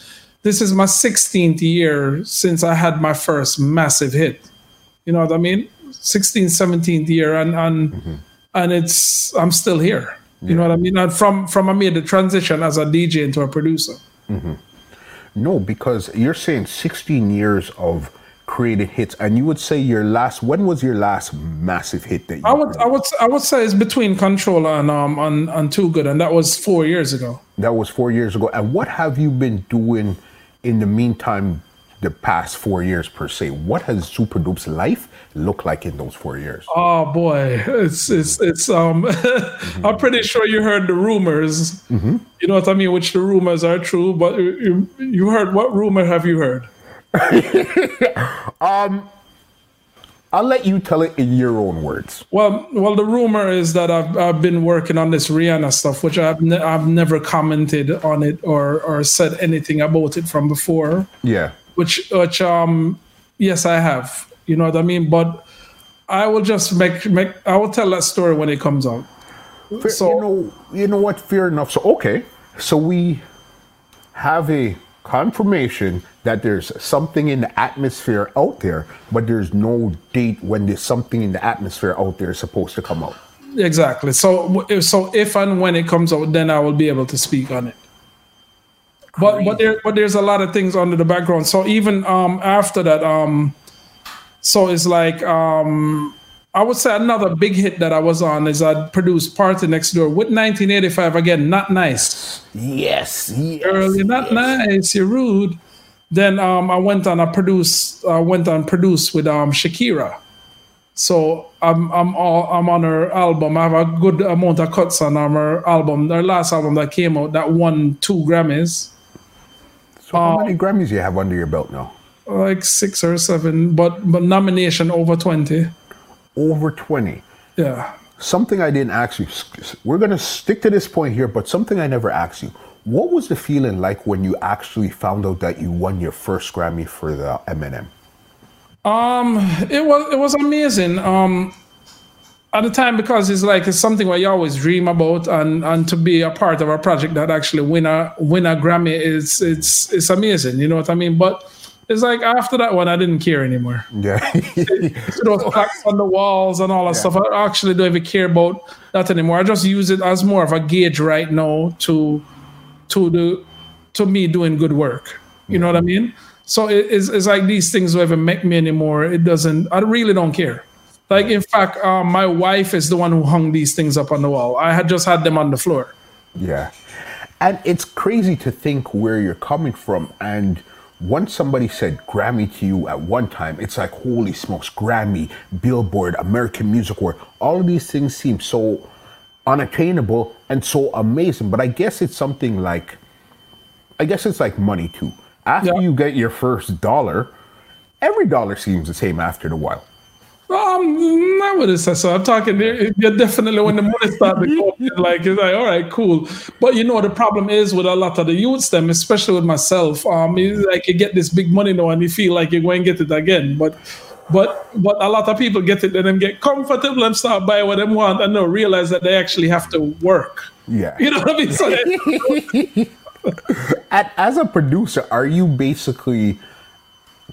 This is my 16th year since I had my first massive hit. You know what I mean? 16th, 17th year, and and mm-hmm. And it's I'm still here. You yeah. know what I mean? And from from I made the transition as a DJ into a producer. Mm-hmm. No, because you're saying 16 years of created hits, and you would say your last. When was your last massive hit that you? I would, I would, I would say it's between Controlla and um on on Too Good, and that was four years ago. That was four years ago. And what have you been doing in the meantime? The past four years per se. What has Supa Dups' life looked like in those four years? Oh boy, it's it's it's um. mm-hmm. I'm pretty sure you heard the rumors. Mm-hmm. You know what I mean? Which the rumors are true, but you, you heard what rumor have you heard? um, I'll let you tell it in your own words. Well, well, the rumor is that I've, I've been working on this Rihanna stuff, which I've ne- I've never commented on it or or said anything about it from before. Yeah. Which which um yes I have. You know what I mean? But I will just make make I will tell that story when it comes out. Fair, so you know you know what? Fair enough. So okay, so we have a confirmation that there's something in the atmosphere out there, but there's no date when there's something in the atmosphere out there supposed to come out. Exactly. So, so if and when it comes out, then I will be able to speak on it. But but there but there's a lot of things under the background. So even um after that um, so it's like um I would say another big hit that I was on is I produced PartyNextDoor with Nineteen85 again. Not nice. Yes. yes Early, not yes. nice. You're rude. Then um, I went on. I produced. I went on produce with um, Shakira. So I'm I'm all I'm on her album. I have a good amount of cuts on her album. Her last album that came out that won two Grammys. So how um, many Grammys do you have under your belt now? Like six or seven, but but nomination over twenty. Over twenty. Yeah. Something I didn't ask you. We're gonna stick to this point here, but something I never asked you. What was the feeling like when you actually found out that you won your first Grammy for the Eminem? Um, it was it was amazing. Um, at the time because it's like it's something where you always dream about, and and to be a part of a project that actually win a win a Grammy it's it's it's amazing. You know what I mean? But it's like after that one, I didn't care anymore. Yeah, those plaques on the walls and all that yeah. stuff. I actually don't even care about that anymore. I just use it as more of a gauge right now to to the to me doing good work. You yeah. know what I mm-hmm. mean? So it's, it's like these things don't even make me anymore. It doesn't, I really don't care. Like, in fact, uh, my wife is the one who hung these things up on the wall. I had just had them on the floor. Yeah. And it's crazy to think where you're coming from. And once somebody said Grammy to you at one time, it's like, holy smokes, Grammy, Billboard, American Music Award. All of these things seem so unattainable and so amazing. But I guess it's something like, I guess it's like money too. After yeah. you get your first dollar, every dollar seems the same after a while. Um, I wouldn't say so. I'm talking. You're definitely when the money starts to go, like it's like all right, cool. But you know the problem is with a lot of the youths, them especially with myself. Um, it's like you get this big money now and you feel like you're going to get it again, but. But but a lot of people get it and then get comfortable and start buying what they want and don't realize that they actually have to work. Yeah. You know what I mean? So they, as a producer, are you basically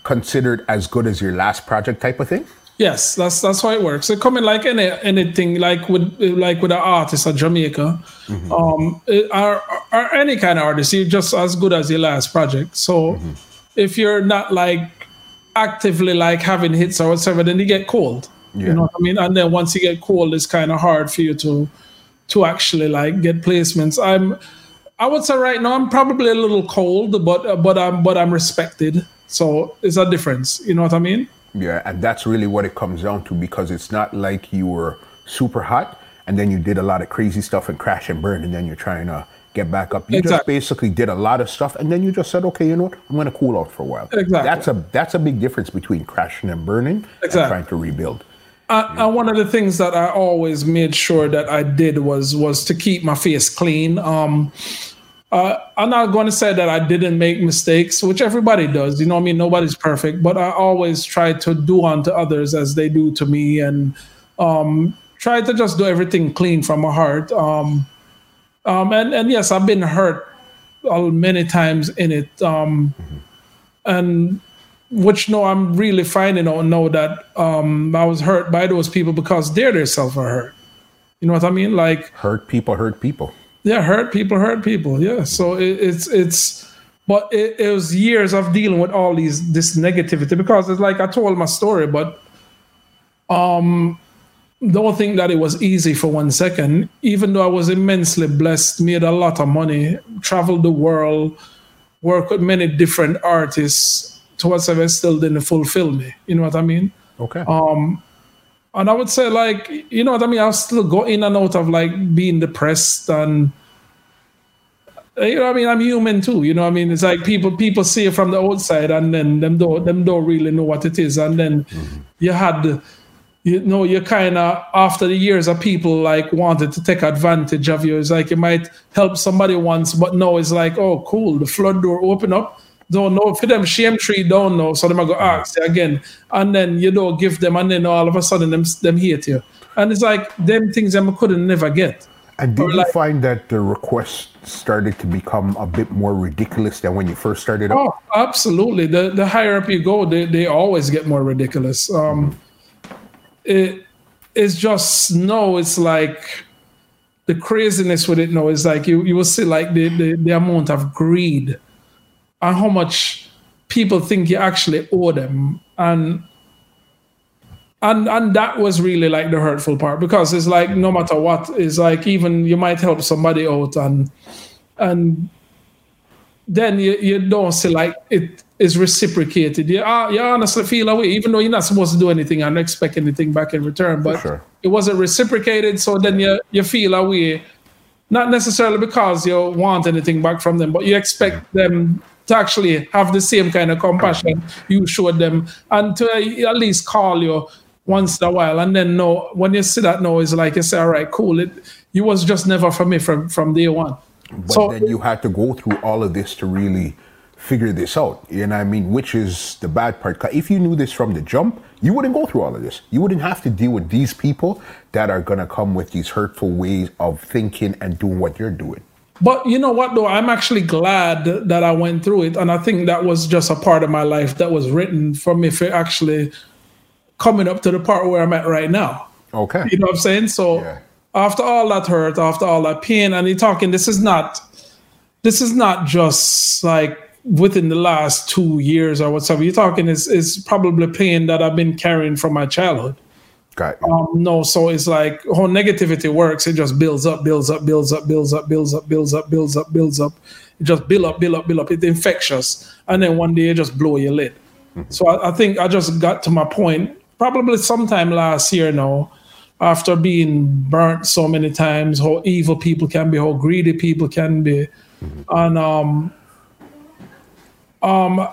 considered as good as your last project type of thing? Yes, that's that's how it works. It come in like any anything like with like with an artist at Jamaica, mm-hmm. um, or, or, any kind of artist, you're just as good as your last project. So mm-hmm. if you're not like actively like having hits or whatever, then you get cold. Yeah. You know what I mean? And then once you get cold, it's kind of hard for you to to actually like get placements. I'm I would say right now I'm probably a little cold, but uh, but I'm but I'm respected. So it's a difference. You know what I mean? Yeah, and that's really what it comes down to because it's not like you were super hot and then you did a lot of crazy stuff and crash and burn and then you're trying to get back up. You exactly. just basically did a lot of stuff and then you just said, okay, you know what? I'm going to cool off for a while. Exactly. That's a that's a big difference between crashing and burning exactly. and trying to rebuild. Uh, one of the things that I always made sure that I did was was to keep my face clean. Um, uh, I'm not going to say that I didn't make mistakes, which everybody does. You know, what I mean, nobody's perfect, but I always try to do unto others as they do to me, and um, try to just do everything clean from my heart. Um, um, and and yes, I've been hurt many times in it, um, and which no, I'm really finding out now that um, I was hurt by those people because they're themselves are hurt. You know what I mean? Like hurt people hurt people. Yeah, hurt people hurt people. Yeah, so it, it's it's, but it, it was years of dealing with all these this negativity because it's like I told my story, but um, don't think that it was easy for one second. Even though I was immensely blessed, made a lot of money, traveled the world, worked with many different artists to whatsoever still didn't fulfill me. You know what I mean? Okay. Um, and I would say like, you know what I mean? I'll still go in and out of like being depressed and you know I mean? I'm human too. You know I mean? It's like people people see it from the outside and then them don't them don't really know what it is. And then mm-hmm. you had you know, you kind of after the years of people like wanted to take advantage of you. It's like you might help somebody once, but no, it's like, oh, cool, the flood door open up don't know. For them shame tree don't know. So them I go ask again. And then you don't give them and then all of a sudden them them hate you. And it's like them things them couldn't never get. And did or you like, find that the requests started to become a bit more ridiculous than when you first started oh absolutely. The the higher up you go they, they always get more ridiculous. Um it it's just no it's like the craziness with it no is like you you will see like the, the the amount of greed and how much people think you actually owe them. And and and that was really like the hurtful part because it's like no matter what, it's like even you might help somebody out and and then you, you don't see like it is reciprocated. You, uh, you honestly feel away, even though you're not supposed to do anything and expect anything back in return. But sure. it wasn't reciprocated, so then you you feel away, not necessarily because you want anything back from them, but you expect them to actually have the same kind of compassion you showed them and to at least call you once in a while. And then no, when you see that no, it's like you say, all right, cool. It it was just never for me from from day one. But so, then you had to go through all of this to really figure this out. You know what I mean? Which is the bad part. If you knew this from the jump, you wouldn't go through all of this. You wouldn't have to deal with these people that are going to come with these hurtful ways of thinking and doing what you're doing. But you know what, though? I'm actually glad that I went through it. And I think that was just a part of my life that was written for me for actually coming up to the part where I'm at right now. Okay. You know what I'm saying? So yeah after all that hurt, after all that pain, and you're talking, this is not, this is not just like within the last two years or whatever. You're talking is is probably pain that I've been carrying from my childhood. Got um, no, so it's like how negativity works. It just builds up, builds up, builds up, builds up, builds up, builds up, builds up, builds up. It just build up, build up, build up. It's infectious, and then one day it just blow your lid. Mm-hmm. So I, I think I just got to my point probably sometime last year now after being burnt so many times, how evil people can be, how greedy people can be, mm-hmm. and um, um,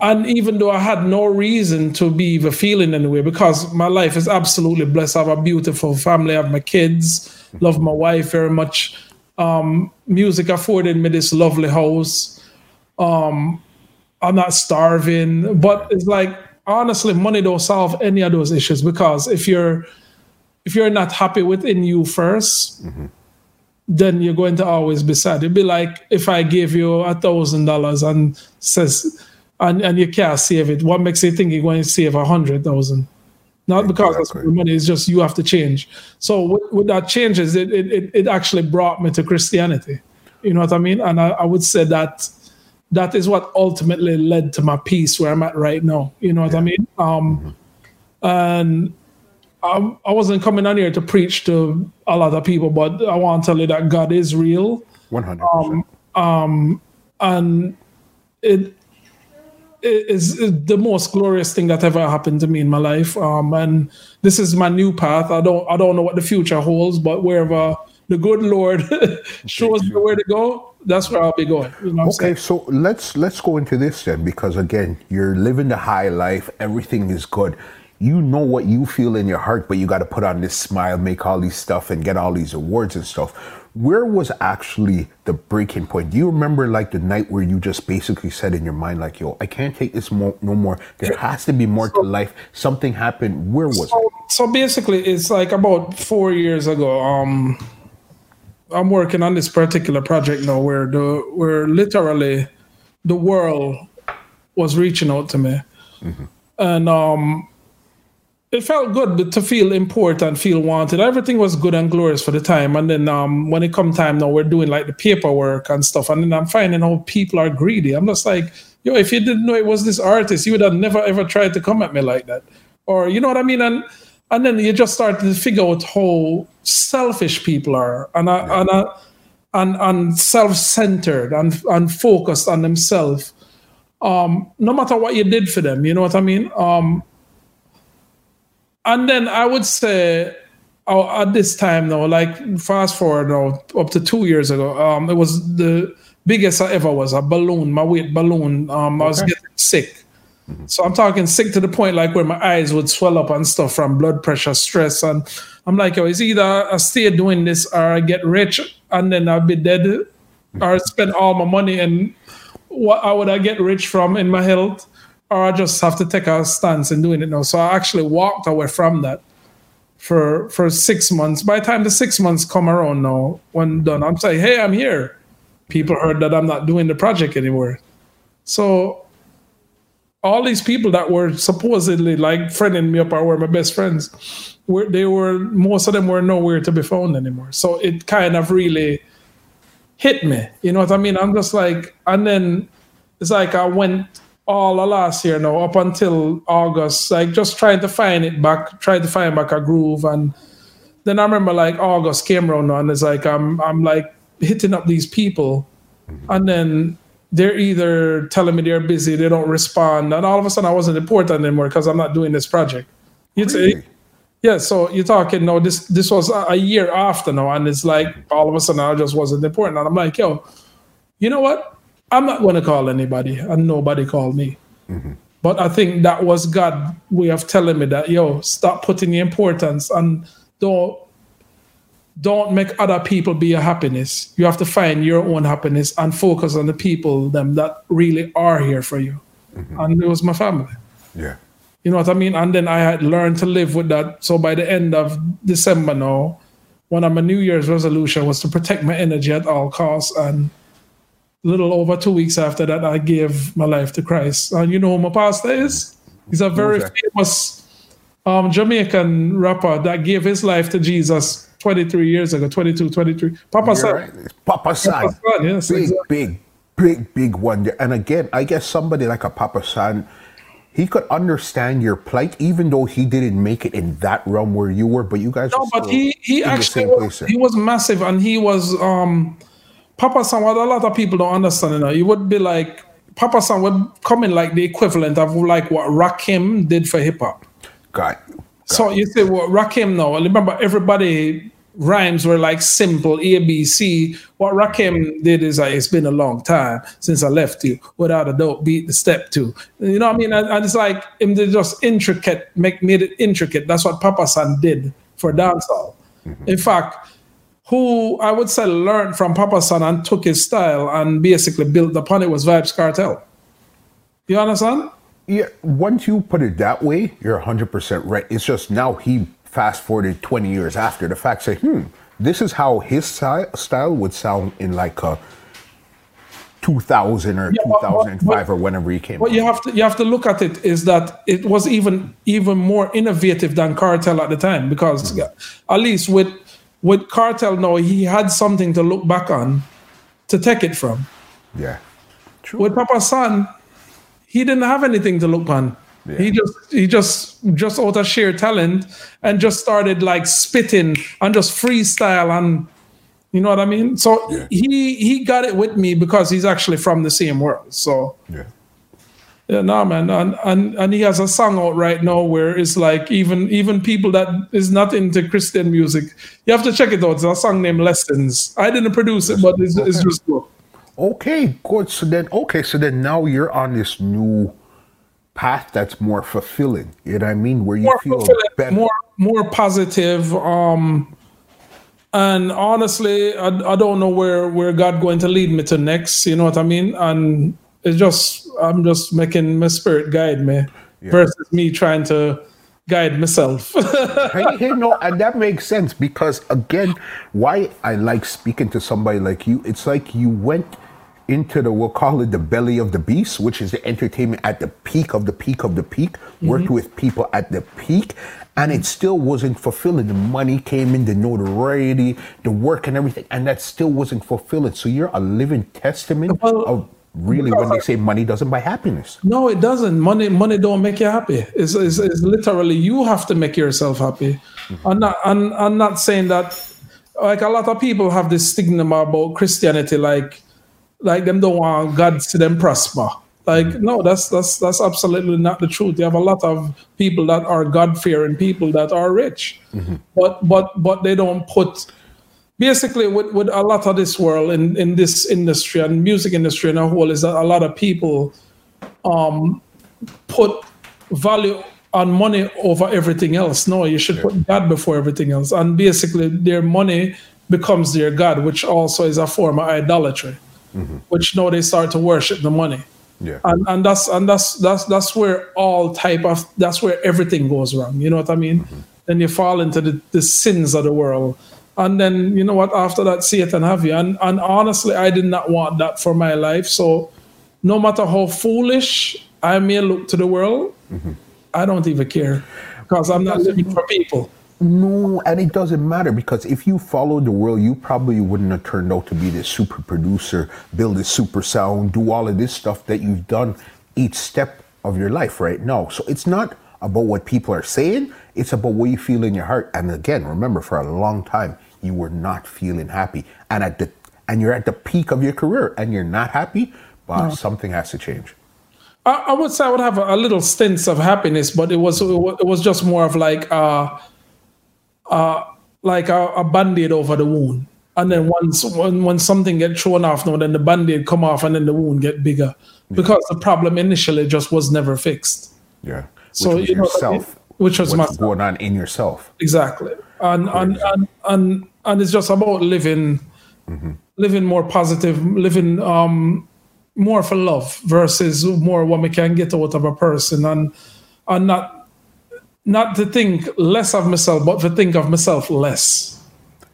and even though I had no reason to be even feeling anyway, because my life is absolutely blessed. I have a beautiful family. I have my kids. Love my wife very much. Um, music afforded me this lovely house. Um, I'm not starving, but it's like honestly, money don't solve any of those issues because if you're if you're not happy within you 1st mm-hmm. then you're going to always be sad. It'd be like if I gave you a thousand dollars and says and, and you can't save it. What makes you think you're going to save a hundred thousand? Not because exactly. that's money, it's just you have to change. So with, with that changes, it, it it actually brought me to Christianity. You know what I mean? And I, I would say that that is what ultimately led to my peace where I'm at right now. You know what yeah. I mean? Um, and I, I wasn't coming on here to preach to a lot of people, but I want to tell you that God is real. One hundred um, um, and it, is the most glorious thing that ever happened to me in my life. Um, and this is my new path. I don't I don't know what the future holds, but wherever the good Lord shows me where to go, that's where I'll be going. You know okay, so let's let's go into this then, because again, you're living the high life. Everything is good you know what you feel in your heart, but you got to put on this smile, make all these stuff, and get all these awards and stuff. Where was actually the breaking point? Do you remember like the night where you just basically said in your mind, like, yo, I can't take this mo- no more. There has to be more so, to life. Something happened. Where was so, it? So basically, it's like about four years ago. Um, I'm working on this particular project now where the where literally the world was reaching out to me. Mm-hmm. And um, it felt good to feel important, feel wanted. Everything was good and glorious for the time. And then um, when it come time now, we're doing like the paperwork and stuff. And then I'm finding how people are greedy. I'm just like, yo, if you didn't know it was this artist, you would have never ever tried to come at me like that. Or you know what I mean? And and then you just start to figure out how selfish people are and uh, and uh, and, and self-centered and and focused on themselves. Um, no matter what you did for them, you know what I mean? Um, and then I would say uh, at this time though, like fast forward now up to two years ago, um, it was the biggest I ever was a balloon, my weight balloon. Um, okay. I was getting sick. So I'm talking sick to the point like where my eyes would swell up and stuff from blood pressure, stress, and I'm like, yo, it's either I stay doing this or I get rich and then I'll be dead, or I spend all my money and what I would I get rich from in my health or I just have to take a stance in doing it now. So I actually walked away from that for for six months. By the time the six months come around now, when done, I'm saying, hey, I'm here. People heard that I'm not doing the project anymore. So all these people that were supposedly like friending me up or were my best friends, were they were most of them were nowhere to be found anymore. So it kind of really hit me. You know what I mean? I'm just like, and then it's like I went all of last year now up until August, like just trying to find it back, trying to find back a groove. And then I remember like August came around and it's like I'm I'm like hitting up these people mm-hmm. and then they're either telling me they're busy, they don't respond, and all of a sudden I wasn't important anymore because I'm not doing this project. You'd really? say yeah, so you're talking no, this this was a year after now, and it's like all of a sudden I just wasn't important. And I'm like, yo, you know what? I'm not going to call anybody, and nobody called me. Mm-hmm. But I think that was God way of telling me that, yo, stop putting the importance and don't don't make other people be your happiness. You have to find your own happiness and focus on the people them that really are here for you. Mm-hmm. And it was my family. Yeah. You know what I mean? And then I had learned to live with that. So by the end of December now, one of my New Year's resolution was to protect my energy at all costs and little over two weeks after that, I gave my life to Christ. And you know who my pastor is? He's a very famous um, Jamaican rapper that gave his life to Jesus 23 years ago, 22, 23. Papa San. Right. Papa San. Yes, big, exactly. big, big, big wonder. And again, I guess somebody like a Papa San, he could understand your plight, even though he didn't make it in that realm where you were. But you guys, no, but he he actually was, he was massive, and he was um Papa San, what a lot of people don't understand, you know, it would be like Papa San would come in like the equivalent of like what Rakim did for hip hop. Got, So you say what well, Rakim now, remember everybody rhymes were like simple A B C. What Rakim did is like it's been a long time since I left you. Without a doubt, beat the step two. You know what I mean? And, and it's like him they just intricate, make made it intricate. That's what Papa San did for dancehall. Mm-hmm. In fact, who I would say learned from Papa San and took his style and basically built upon it was Vybz Kartel. You understand? Yeah, once you put it that way, you're 100% right. It's just now he fast forwarded 20 years after the fact, say, hmm, this is how his style would sound in like a 2000 or yeah, 2005 but, but, or whenever he came. What you have to you have to look at it is that it was even even more innovative than Kartel at the time because mm-hmm. at least with with Kartel now, he had something to look back on to take it from. Yeah. True. With Papa San, he didn't have anything to look on. Yeah. He just he just just out of sheer talent and just started like spitting and just freestyle and you know what I mean? So yeah. he he got it with me because he's actually from the same world. So yeah. Yeah, no, man, and, and and he has a song out right now where it's like even even people that is not into Christian music, you have to check it out. It's a song named Lessons. I didn't produce it, but it's, okay. it's just good. Okay, good. So then, okay, so then now you're on this new path that's more fulfilling. You know what I mean? Where you more feel better, more more positive. Um, and honestly, I, I don't know where where God going to lead me to next. You know what I mean? And it's just I'm just making my spirit guide me yeah. versus me trying to guide myself. hey, hey, no, and that makes sense because again, why I like speaking to somebody like you, it's like you went into the we'll call it the belly of the beast, which is the entertainment at the peak of the peak of the peak, mm-hmm. worked with people at the peak, and it still wasn't fulfilling. The money came in, the notoriety, the work and everything, and that still wasn't fulfilling. So you're a living testament well, of really when they say money doesn't buy happiness. No, it doesn't. Money money don't make you happy. It's, it's, it's literally you have to make yourself happy. Mm-hmm. I'm not I'm, I'm not saying that like a lot of people have this stigma about Christianity like like them don't want God to them prosper. Like mm-hmm. no, that's that's that's absolutely not the truth. You have a lot of people that are God fearing people that are rich, mm-hmm. but but but they don't put basically with, with a lot of this world in, in this industry and music industry in a whole is that a lot of people um, put value on money over everything else. No, you should put God before everything else. And basically their money becomes their God, which also is a form of idolatry. Mm-hmm. Which now they start to worship the money. Yeah. And and that's and that's that's that's where all type of that's where everything goes wrong. You know what I mean? Mm-hmm. Then you fall into the, the sins of the world and then you know what after that satan have you and, and honestly i did not want that for my life so no matter how foolish i may look to the world mm-hmm. i don't even care because i'm not living for people no and it doesn't matter because if you followed the world you probably wouldn't have turned out to be this super producer build this super sound do all of this stuff that you've done each step of your life right now. So it's not about what people are saying, it's about what you feel in your heart. And again, remember for a long time you were not feeling happy. And at the and you're at the peak of your career and you're not happy, but no. something has to change. I, I, would say I would have a, a, little stints of happiness, but it was it was just more of like uh uh like a, a band-aid over the wound. And then once when, when something gets thrown off, now then the band-aid come off and then the wound get bigger. Yeah. Because the problem initially just was never fixed. Yeah. Which so you know, yourself, which was what's going on in yourself. Exactly. And and, and and and it's just about living mm-hmm. living more positive, living um more for love versus more what we can get out of a person and and not not to think less of myself, but to think of myself less.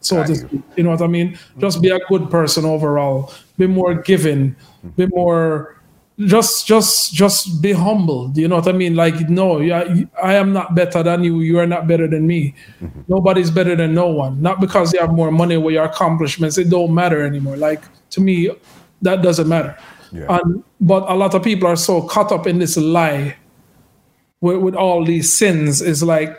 So you. you know what I mean? Just be a good person overall. Be more giving. Be more just just just be humble. Do you know what i mean? Like no I, I am not better than you. You are not better than me. Mm-hmm. nobody's better than no one. Not because you have more money or your accomplishments. It don't matter anymore. Like to me that doesn't matter. Yeah. and but a lot of people are so caught up in this lie with, with all these sins. Is like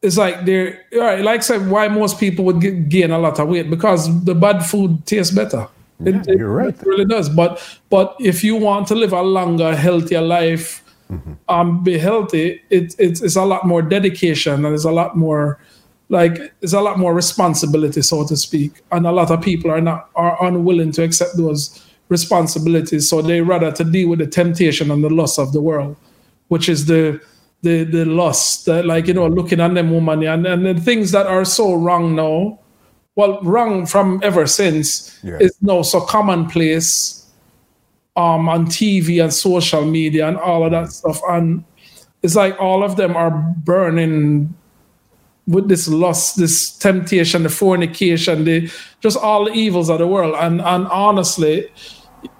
it's like they're all right like I said why most people would get, gain a lot of weight? Because the bad food tastes better yeah, it, you're right. It really does. But but if you want to live a longer, healthier life, mm-hmm. um, be healthy, it, it, it's a lot more dedication and it's a lot more like it's a lot more responsibility, so to speak. And a lot of people are not are unwilling to accept those responsibilities. So they rather to deal with the temptation and the loss of the world, which is the the the lust, that like you know, looking at them woman and, and the things that are so wrong now well, wrong from ever since yeah. is now so commonplace um, on TV and social media and all of that stuff. And it's like all of them are burning with this lust, this temptation, the fornication, the just all the evils of the world. And and honestly,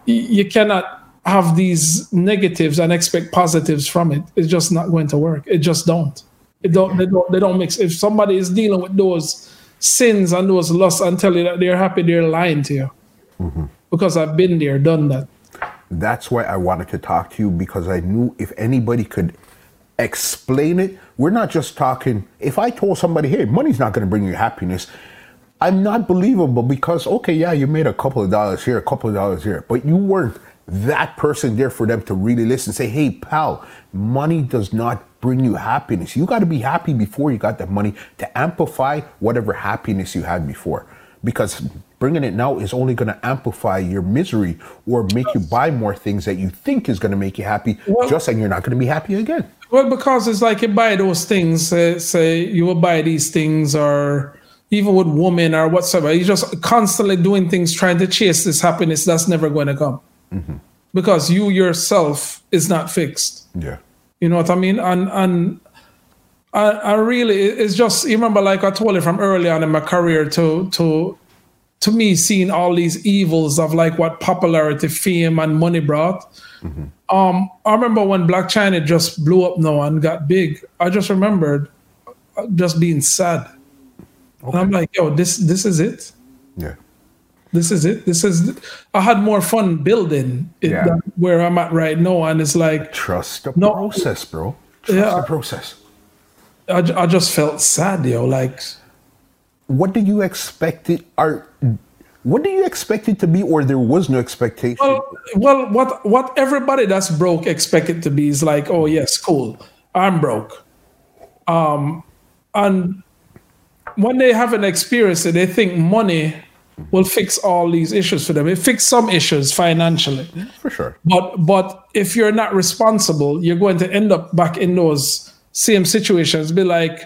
you cannot have these negatives and expect positives from it. It's just not going to work. It just don't. It don't. They don't. They don't mix. If somebody is dealing with those sins and those lusts and tell you that they're happy, they're lying to you. Mm-hmm. Because I've been there, done that. That's why I wanted to talk to you because I knew if anybody could explain it, we're not just talking. If I told somebody, hey, money's not going to bring you happiness, I'm not believable because, okay, yeah, you made a couple of dollars here, a couple of dollars here, but you weren't that person there for them to really listen. Say, hey, pal, money does not bring you happiness. You got to be happy before you got the money to amplify whatever happiness you had before. Because bringing it now is only going to amplify your misery or make you buy more things that you think is going to make you happy, well, just and you're not going to be happy again. Well, because it's like you buy those things, uh, say you will buy these things, or even with women or whatsoever, you're just constantly doing things trying to chase this happiness that's never going to come. Mm-hmm. Because you yourself is not fixed. Yeah. You know what I mean? And and I, I really it's just you remember like I told you from early on in my career to to to me seeing all these evils of like what popularity, fame, and money brought. Mm-hmm. Um, I remember when Black Chiney just blew up now and got big. I just remembered just being sad. Okay. And I'm like, yo, this this is it. Yeah. This is it. This is. I had more fun building it yeah. where I'm at right now, and it's like trust the no, process, bro. Trust yeah, the process. I, I just felt sad, yo. Like, what do you expect it? Are what do you expect it to be, or there was no expectation? Well, well, what what everybody that's broke expect it to be is like, oh yes, cool, I'm broke. Um, and when they haven't experienced it, they think money will fix all these issues for them. It fix some issues financially, for sure. But but if you're not responsible, you're going to end up back in those same situations. Be like,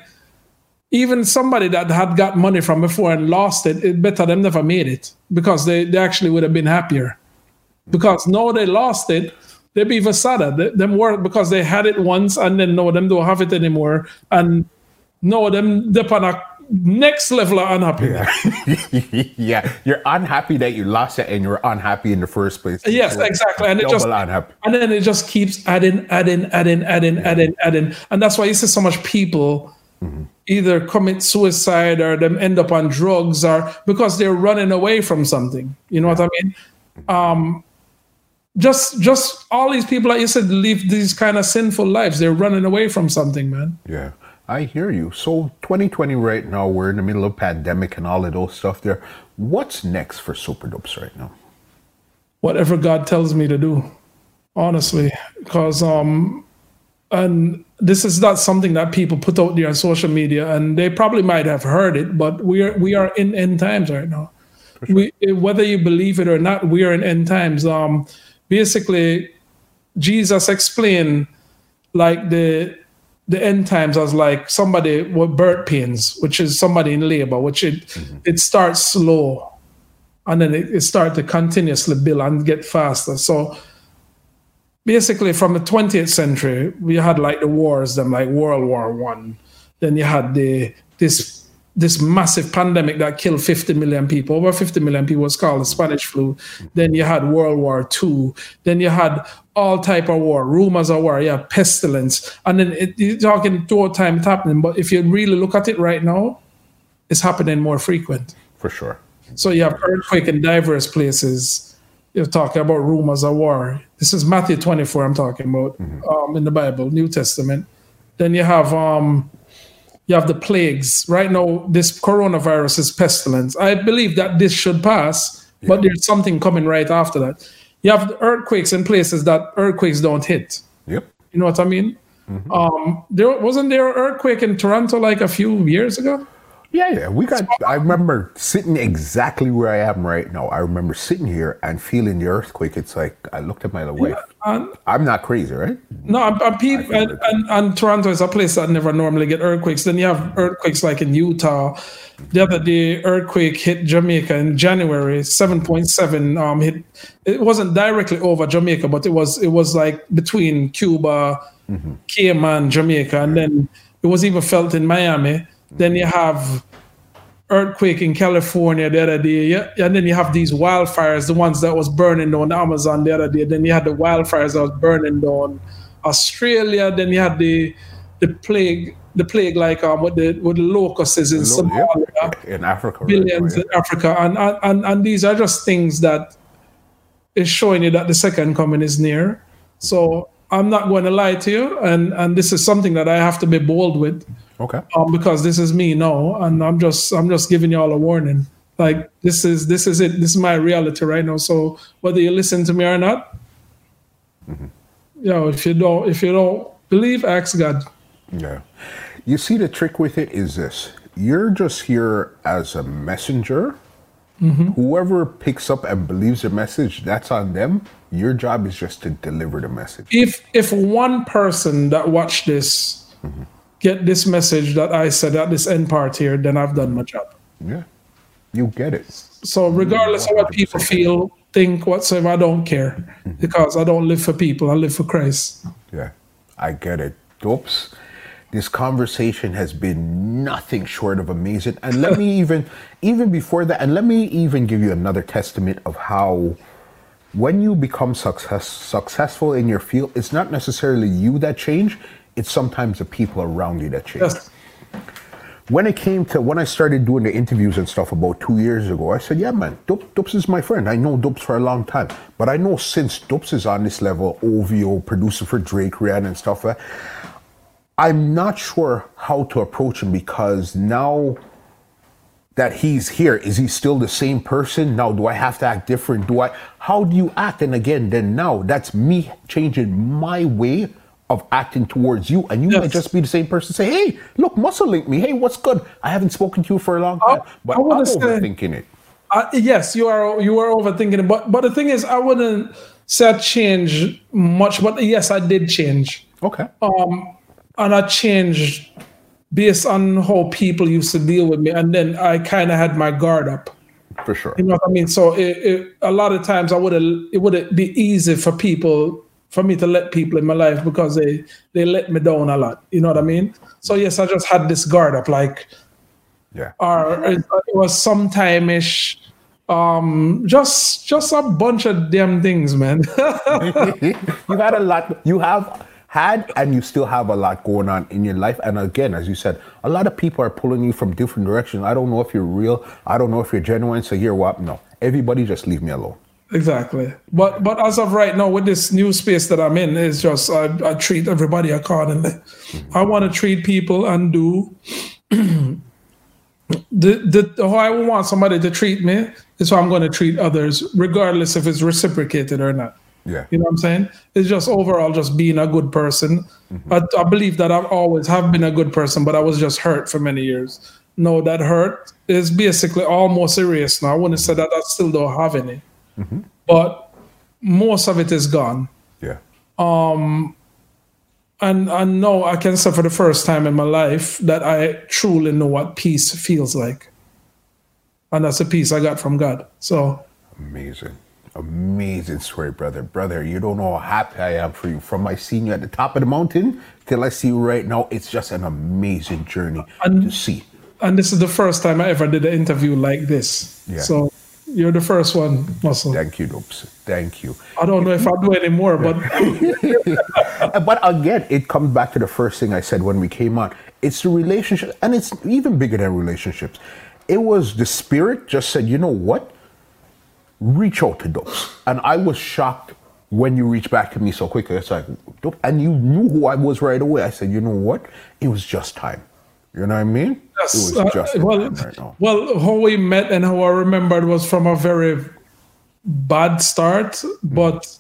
even somebody that had got money from before and lost it, it better them never made it because they, they actually would have been happier. Because now they lost it, they'd be even sadder. They, them work because they had it once and then no, them don't have it anymore. And no, them depend on a next level of unhappy. Yeah. yeah, you're unhappy that you lost it, and you're unhappy in the first place. Yes, exactly, and it just unhappy. and then it just keeps adding, adding, adding, adding, yeah. adding, adding, and that's why you see so much people mm-hmm. either commit suicide or them end up on drugs, or because they're running away from something. You know yeah. what I mean? Um, just just all these people like you said live these kind of sinful lives they're running away from something man yeah i hear you. So 2020 right now we're in the middle of pandemic and all of those stuff there. What's next for Supa Dups right now? Whatever god tells me to do honestly because um and this is not something that people put out there on social media and they probably might have heard it but we are we are in end times right now. Sure. we whether you believe it or not we are in end times. Um basically Jesus explained like the the end times as like somebody with birth pains, which is somebody in labor, which it mm-hmm. it starts slow and then it, it starts to continuously build and get faster. So basically from the 20th century, we had like the wars, them like World War One. Then you had the this this massive pandemic that killed 50 million people, over 50 million people was called the Spanish flu. Then you had World War II. Then you had all type of war, rumors of war, yeah, pestilence. And then it, you're talking two time it's happening. But if you really look at it right now, it's happening more frequent. For sure. So you have earthquake in diverse places. You're talking about rumors of war. This is Matthew 24 I'm talking about mm-hmm. um, in the Bible, New Testament. Then you have um, you have the plagues. Right now, this coronavirus is pestilence. I believe that this should pass, yeah. but there's something coming right after that. You have earthquakes in places that earthquakes don't hit. Yep. You know what I mean? Mm-hmm. Um, there wasn't there an earthquake in Toronto like a few years ago. Yeah, yeah. We got. I remember sitting exactly where I am right now. I remember sitting here and feeling the earthquake. It's like I looked at my wife. Yeah, I'm not crazy, right? No, I'm, I'm people, and, and, and, Toronto is a place that never normally get earthquakes. Then you have earthquakes like in Utah. The other day, earthquake hit Jamaica in January. Seven point seven um, hit. It wasn't directly over Jamaica, but it was it was like between Cuba, mm-hmm. Cayman, Jamaica, and then it was even felt in Miami then you have earthquake in California the other day. Yeah, and then you have these wildfires, the ones that was burning down the Amazon the other day. Then you had the wildfires that was burning down Australia. Then you had the the plague, the plague like um with the with the locusts in Somalia, yeah, in Africa, billions right? in Africa, and, and and these are just things that is showing you that the second coming is near. So I'm not going to lie to you, and and this is something that I have to be bold with. Okay. Um, because this is me, no, and I'm just I'm just giving y'all a warning. Like this is this is it. This is my reality right now. So whether you listen to me or not, mm-hmm. you know, if you don't if you don't believe, ask God. Yeah. You see, the trick with it is this: you're just here as a messenger. Mm-hmm. Whoever picks up and believes the message, that's on them. Your job is just to deliver the message. If if one person that watched this mm-hmm get this message that I said at this end part here, then I've done my job. Yeah, you get it. So regardless of what people feel, think whatsoever, I don't care mm-hmm. because I don't live for people. I live for Christ. Yeah, I get it. Dups. This conversation has been nothing short of amazing. And let me even, even before that, and let me even give you another testament of how when you become success, successful in your field, it's not necessarily you that change, it's sometimes the people around you that change. Yes. When it came to when I started doing the interviews and stuff about two years ago, I said, "Yeah, man, Dups is my friend. I know Dups for a long time, but I know since Dups is on this level, OVO, producer for Drake, Rihanna, and stuff, uh, I'm not sure how to approach him because now." that he's here is he still the same person now do i have to act different do i how do you act and again then now that's me changing my way of acting towards you, and you yes. might just be the same person. Say, "Hey, look, muscle link me. Hey, what's good? I haven't spoken to you for a long time, I, but I am overthinking it." Uh, yes, you are. You are overthinking it, but but the thing is, I wouldn't say I changed much, but yes, I did change. Okay. Um, and I changed based on how people used to deal with me, and then I kind of had my guard up. For sure. You know what I mean? So it, it, a lot of times I would have it would be easy for people for me to let people in my life because they they let me down a lot. You know what I mean? So yes, I just had this guard up, like, yeah, or it, it was sometime ish. Um, just just a bunch of damn things, man. you had a lot. You have had and you still have a lot going on in your life. And again, as you said, a lot of people are pulling you from different directions. I don't know if you're real. I don't know if you're genuine. So here, what? No, everybody, just leave me alone. Exactly. But but as of right now, with this new space that I'm in, is just I, I treat everybody accordingly. Mm-hmm. I want to treat people and do the, the how I want somebody to treat me is how I'm going to treat others, regardless if it's reciprocated or not. Yeah. You know what I'm saying? It's just overall just being a good person. Mm-hmm. I, I believe that I've always have been a good person, but I was just hurt for many years. No, that hurt is basically almost erased now. I wouldn't say that I still don't have any. Mm-hmm. But most of it is gone. Yeah. Um and I know I can say for the first time in my life that I truly know what peace feels like. And that's a peace I got from God. So amazing amazing story, brother. Brother, you don't know how happy I am for you. From my seeing you at the top of the mountain till I see you right now, it's just an amazing journey and, to see. And this is the first time I ever did an interview like this. Yeah. So you're the first one, Muscle. Thank you, Dups. Thank you. I don't know if I'll do any more, but but again, it comes back to the first thing I said when we came on. It's the relationship, and it's even bigger than relationships. It was the spirit just said, you know what? reach out to Dups. And I was shocked when you reached back to me so quickly. It's like, Dope. And you knew who I was right away. I said, you know what? It was just time. You know what I mean? Yes. It was just uh, well, right well, how we met and how I remembered was from a very bad start. Mm-hmm. But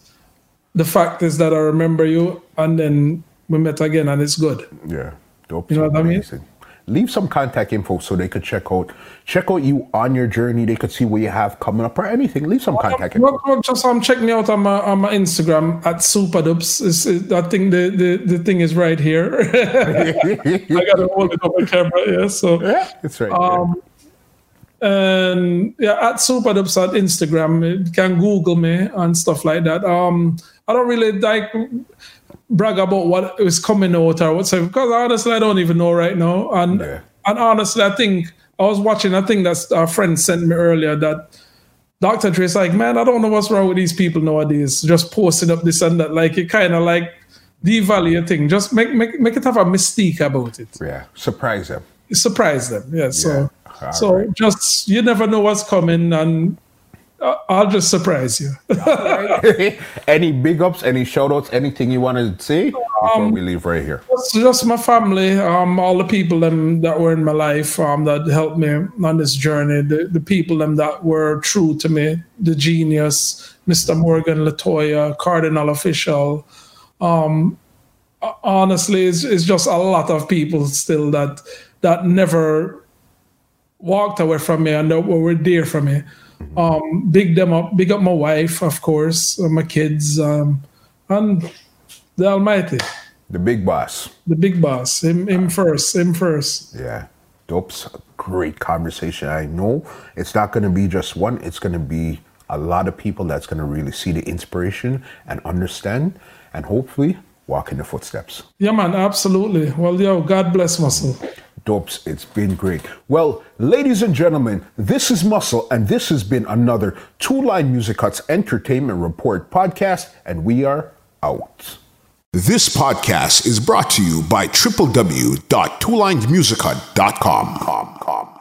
the fact is that I remember you and then we met again and it's good. Yeah. Dope. You know what amazing. I mean? Leave some contact info so they could check out check out you on your journey. They could see what you have coming up or anything. Leave some contact info. Well, just um, check me out on my on my Instagram at Supa Dups. I think the, the, the thing is right here. I gotta hold it on my camera. Yeah, so yeah, it's right. Um, and yeah, at Supa Dups at Instagram. You can Google me and stuff like that. Um, I don't really like brag about what is coming out or whatsoever because honestly I don't even know right now. And yeah. and honestly I think I was watching a thing that our friend sent me earlier that Dr. Dre's like, man, I don't know what's wrong with these people nowadays. Just posting up this and that. Like it kind of like devalue thing. Just make make make it have a mystique about it. Yeah. Surprise them. Surprise them. Yeah. So yeah. so right. just you never know what's coming and I'll just surprise you. any big ups, any shout outs, anything you want to say before um, we leave right here? Just, just my family, um, all the people them, that were in my life um, that helped me on this journey, the, the people them that were true to me, the genius, Mr. Morgan Latoya, Kardinal Offishall. Um, honestly, it's, it's just a lot of people still that that never walked away from me and that were dear for me. Um, big them up, big up my wife, of course, uh, my kids, um, and the Almighty. The big boss. The big boss. Him, him first. Him first. Yeah. Dope's a great conversation. I know it's not going to be just one. It's going to be a lot of people that's going to really see the inspiration and understand, and hopefully walk in the footsteps. Yeah, man. Absolutely. Well, yo, God bless Muscle. Dups, it's been great. Well, ladies and gentlemen, this is Muscle, and this has been another Two Line Music Huts Entertainment Report podcast, and we are out. This podcast is brought to you by www.twolinemusichut.com.